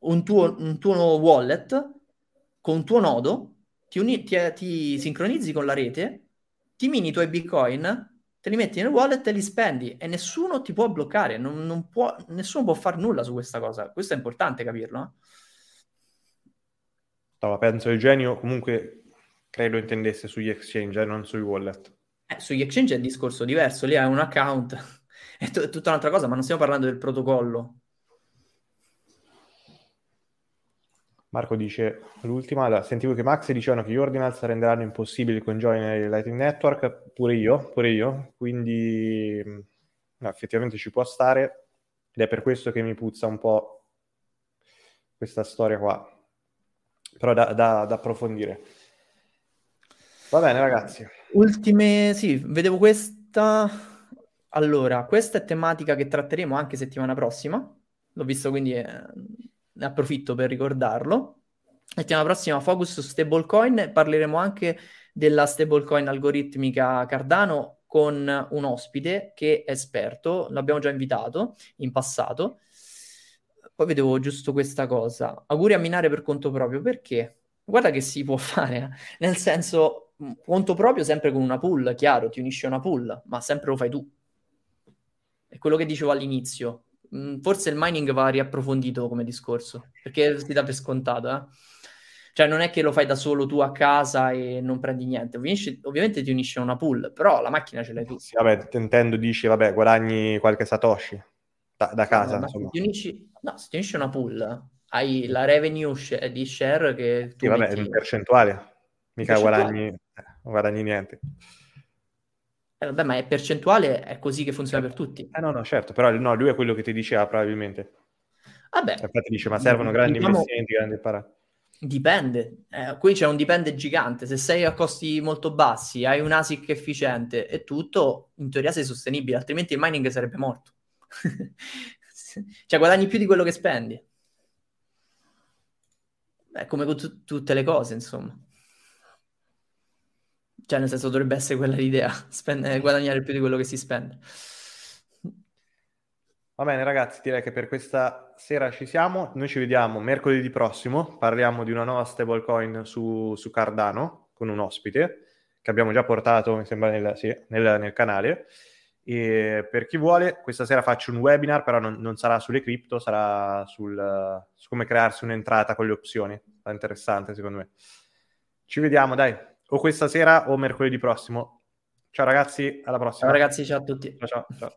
un tuo, un tuo, wallet con un tuo nodo, ti, uni, ti, ti sincronizzi con la rete, ti mini i tuoi bitcoin te li metti nel wallet e li spendi e nessuno ti può bloccare, non, non può, nessuno può fare nulla su questa cosa. Questo è importante capirlo. Eh? No, penso Eugenio comunque credo intendesse sugli exchange, eh, non sui wallet. Eh, sugli exchange è un discorso diverso, lì hai un account, è, t- è tutta un'altra cosa, ma non stiamo parlando del protocollo. Marco dice l'ultima, sentivo che Max dicevano che gli ordinals renderanno impossibili con Join Lightning Network, pure io, pure io, quindi no, effettivamente ci può stare ed è per questo che mi puzza un po' questa storia qua, però da, da, da approfondire. Va bene ragazzi. Ultime, sì, vedevo questa. Allora, questa è tematica che tratteremo anche settimana prossima, l'ho visto quindi... Eh ne approfitto per ricordarlo. Settimana prossima focus su stablecoin, parleremo anche della stablecoin algoritmica Cardano con un ospite che è esperto, l'abbiamo già invitato in passato. Poi vedevo giusto questa cosa. Auguri a minare per conto proprio, perché? Guarda che si può fare, eh. nel senso, conto proprio sempre con una pool, chiaro, ti unisce una pool, ma sempre lo fai tu. È quello che dicevo all'inizio, Mm, forse il mining va riapprofondito come discorso, perché si dà per scontato, eh? Cioè non è che lo fai da solo tu a casa e non prendi niente, Ovviamente, ovviamente ti unisce a una pool, però la macchina ce l'hai tu. Sì, vabbè, intendo, dici, vabbè, guadagni qualche satoshi da, da casa, no, se ti, unisci, no, se ti unisci a una pool, hai la revenue sh- di share che tu Sì, vabbè, metti... in percentuale, mica percentuale. Guadagni, eh, guadagni niente. Eh, vabbè, ma è percentuale, è così che funziona per tutti. Eh no, no, certo, però no, lui è quello che ti diceva probabilmente. Vabbè. Infatti dice, ma servono grandi diciamo, investimenti, grandi parati. Dipende, eh, qui c'è un dipende gigante, se sei a costi molto bassi, hai un ASIC efficiente e tutto, in teoria sei sostenibile, altrimenti il mining sarebbe morto. cioè guadagni più di quello che spendi. È come con t- tutte le cose, insomma. Cioè, nel senso, dovrebbe essere quella l'idea, spende, guadagnare più di quello che si spende. Va bene, ragazzi, direi che per questa sera ci siamo. Noi ci vediamo mercoledì prossimo. Parliamo di una nuova stablecoin su, su Cardano con un ospite che abbiamo già portato, mi sembra, nel, sì, nel, nel canale. E per chi vuole, questa sera faccio un webinar, però non, non sarà sulle cripto, sarà sul, su come crearsi un'entrata con le opzioni. È interessante, secondo me. Ci vediamo, dai o questa sera o mercoledì prossimo. Ciao ragazzi, alla prossima. Ciao ragazzi, ciao a tutti. Ciao ciao. ciao.